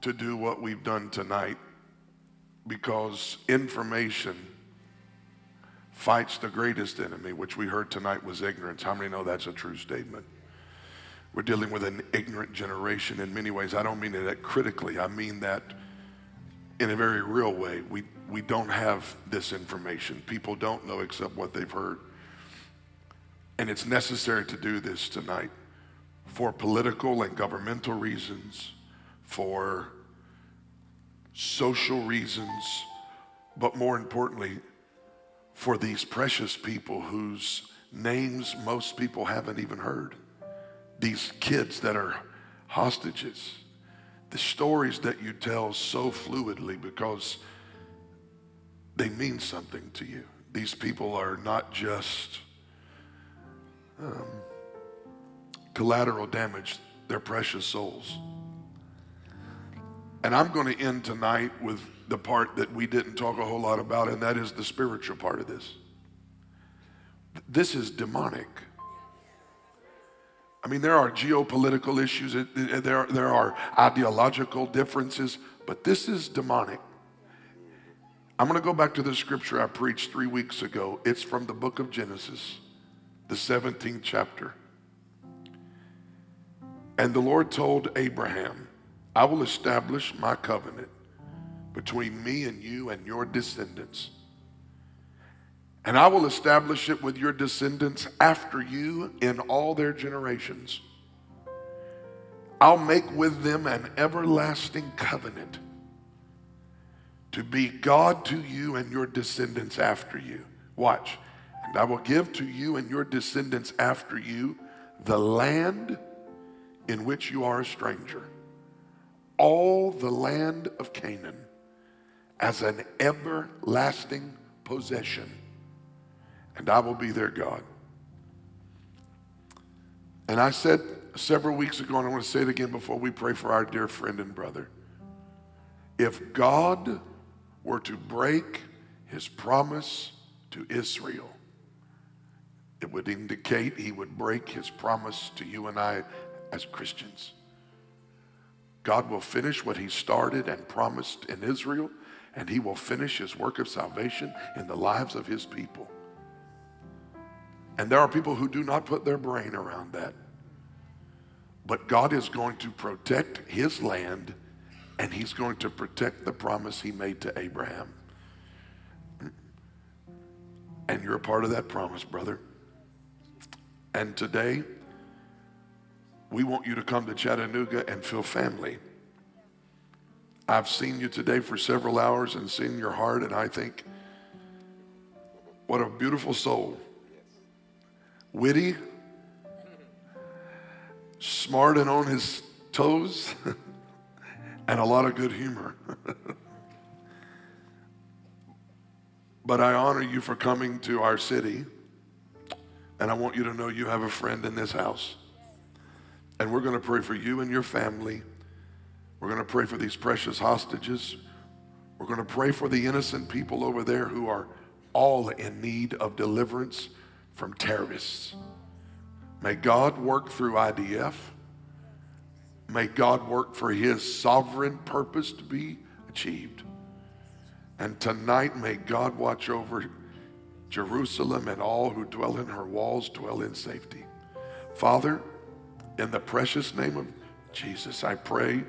to do what we've done tonight because information fights the greatest enemy, which we heard tonight was ignorance. How many know that's a true statement? We're dealing with an ignorant generation in many ways. I don't mean that critically. I mean that in a very real way. We, we don't have this information. People don't know except what they've heard. And it's necessary to do this tonight for political and governmental reasons, for social reasons, but more importantly, for these precious people whose names most people haven't even heard. These kids that are hostages. The stories that you tell so fluidly because they mean something to you. These people are not just um, collateral damage, they're precious souls. And I'm going to end tonight with the part that we didn't talk a whole lot about, and that is the spiritual part of this. This is demonic. I mean, there are geopolitical issues, there, there are ideological differences, but this is demonic. I'm going to go back to the scripture I preached three weeks ago. It's from the book of Genesis, the 17th chapter. And the Lord told Abraham, I will establish my covenant between me and you and your descendants. And I will establish it with your descendants after you in all their generations. I'll make with them an everlasting covenant to be God to you and your descendants after you. Watch. And I will give to you and your descendants after you the land in which you are a stranger, all the land of Canaan as an everlasting possession, and I will be their God. And I said several weeks ago, and I want to say it again before we pray for our dear friend and brother. If God were to break his promise to Israel, it would indicate he would break his promise to you and I as Christians. God will finish what he started and promised in Israel, and he will finish his work of salvation in the lives of his people. And there are people who do not put their brain around that. But God is going to protect his land and he's going to protect the promise he made to Abraham. And you're a part of that promise, brother. And today, we want you to come to Chattanooga and feel family. I've seen you today for several hours and seen your heart, and I think, what a beautiful soul. Witty, smart and on his toes, [LAUGHS] and a lot of good humor. [LAUGHS] but I honor you for coming to our city, and I want you to know you have a friend in this house. And we're going to pray for you and your family. We're going to pray for these precious hostages. We're going to pray for the innocent people over there who are all in need of deliverance from terrorists. May God work through IDF. May God work for his sovereign purpose to be achieved. And tonight, may God watch over Jerusalem and all who dwell in her walls dwell in safety. Father, in the precious name of Jesus, I pray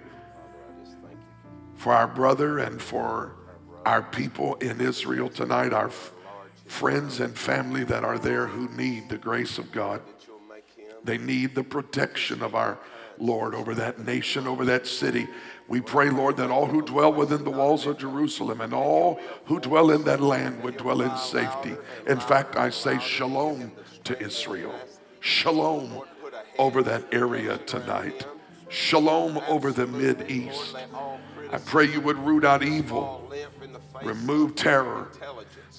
for our brother and for our people in Israel tonight, our friends and family that are there who need the grace of God. They need the protection of our Lord, over that nation, over that city. We pray, Lord, that all who dwell within the walls of Jerusalem and all who dwell in that land would dwell in safety. In fact, I say shalom to Israel. Shalom over that area tonight. Shalom over the Mid East. I pray you would root out evil, remove terror.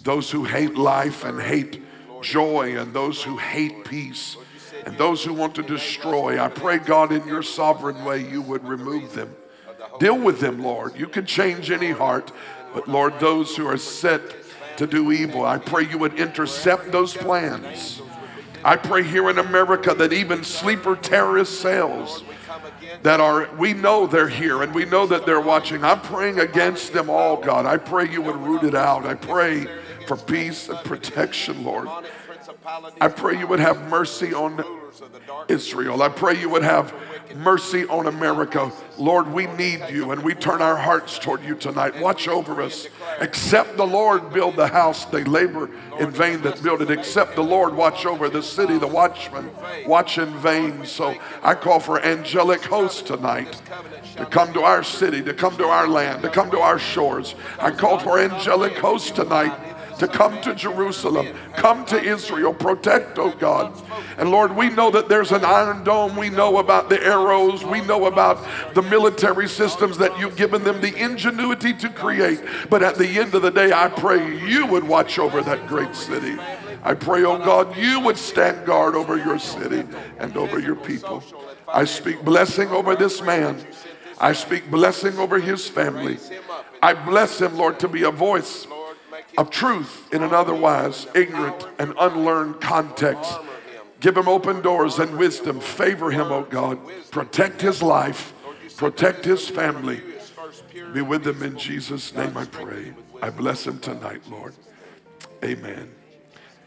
Those who hate life and hate joy, and those who hate peace, and those who want to destroy. I pray, God, in your sovereign way, you would remove them. Deal with them, Lord. You can change any heart, but Lord, those who are set to do evil, I pray you would intercept those plans. I pray here in America that even sleeper terrorist cells that are, we know they're here and we know that they're watching. I'm praying against them all, God. I pray you would root it out. I pray for peace and protection, Lord. I pray you would have mercy on Israel. I pray you would have mercy on America. Lord, we need you and we turn our hearts toward you tonight. Watch over us. Except the Lord build the house, they labor in vain that build it. Except the Lord watch over the city, the watchmen watch in vain. So I call for angelic hosts tonight to come to our city, to come to our land, to come to our shores. I call for angelic hosts tonight to come to Jerusalem, come to Israel, protect, oh God. And Lord, we know that there's an iron dome. We know about the arrows. We know about the military systems that you've given them the ingenuity to create. But at the end of the day, I pray you would watch over that great city. I pray, oh God, you would stand guard over your city and over your people. I speak blessing over this man. I speak blessing over his family. I bless him, Lord, to be a voice of truth in an otherwise ignorant and unlearned context. Give him open doors and wisdom. Favor him, oh God. Protect his life. Protect his family. Be with him in Jesus' name, I pray. I bless him tonight, Lord. Amen.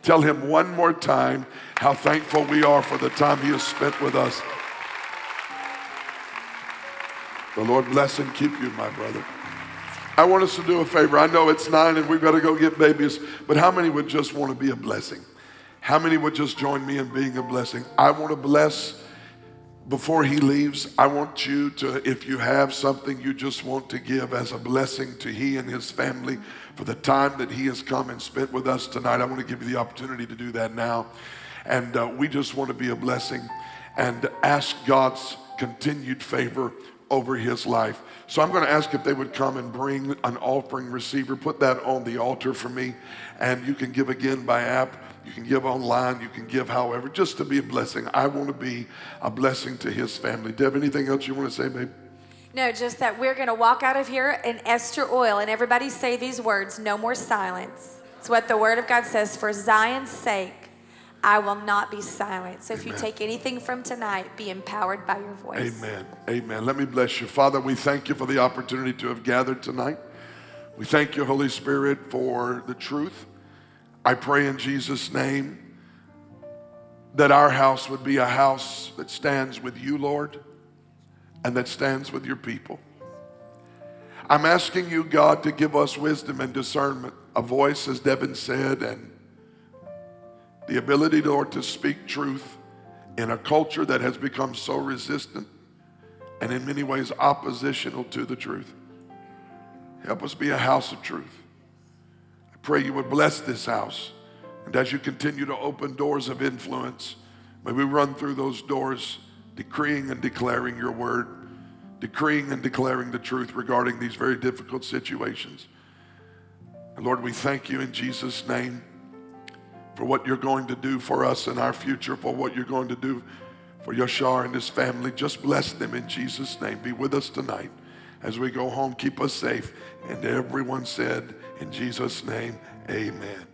Tell him one more time how thankful we are for the time he has spent with us. The Lord bless and keep you, my brother. I want us to do a favor. I know it's nine and we've got to go get babies, but how many would just want to be a blessing? How many would just join me in being a blessing? I want to bless before he leaves. I want you to, if you have something you just want to give as a blessing to he and his family for the time that he has come and spent with us tonight, I want to give you the opportunity to do that now. And uh, we just want to be a blessing and ask God's continued favor over his life. So I'm going to ask if they would come and bring an offering receiver. Put that on the altar for me. And you can give again by app. You can give online. You can give however, just to be a blessing. I want to be a blessing to his family. Deb, anything else you want to say, babe? No, just that we're going to walk out of here in Esther oil, and everybody say these words no more silence. It's what the Word of God says for Zion's sake. I will not be silent. So if Amen. you take anything from tonight, be empowered by your voice. Amen. Amen. Let me bless you. Father, we thank you for the opportunity to have gathered tonight. We thank you, Holy Spirit, for the truth. I pray in Jesus' name that our house would be a house that stands with you, Lord, and that stands with your people. I'm asking you, God, to give us wisdom and discernment, a voice, as Devin said, and the ability, Lord, to speak truth in a culture that has become so resistant and in many ways oppositional to the truth. Help us be a house of truth. I pray you would bless this house. And as you continue to open doors of influence, may we run through those doors decreeing and declaring your word, decreeing and declaring the truth regarding these very difficult situations. And Lord, we thank you in Jesus' name for what you're going to do for us in our future, for what you're going to do for Shahar and his family. Just bless them in Jesus' name. Be with us tonight as we go home. Keep us safe. And everyone said, in Jesus' name, amen.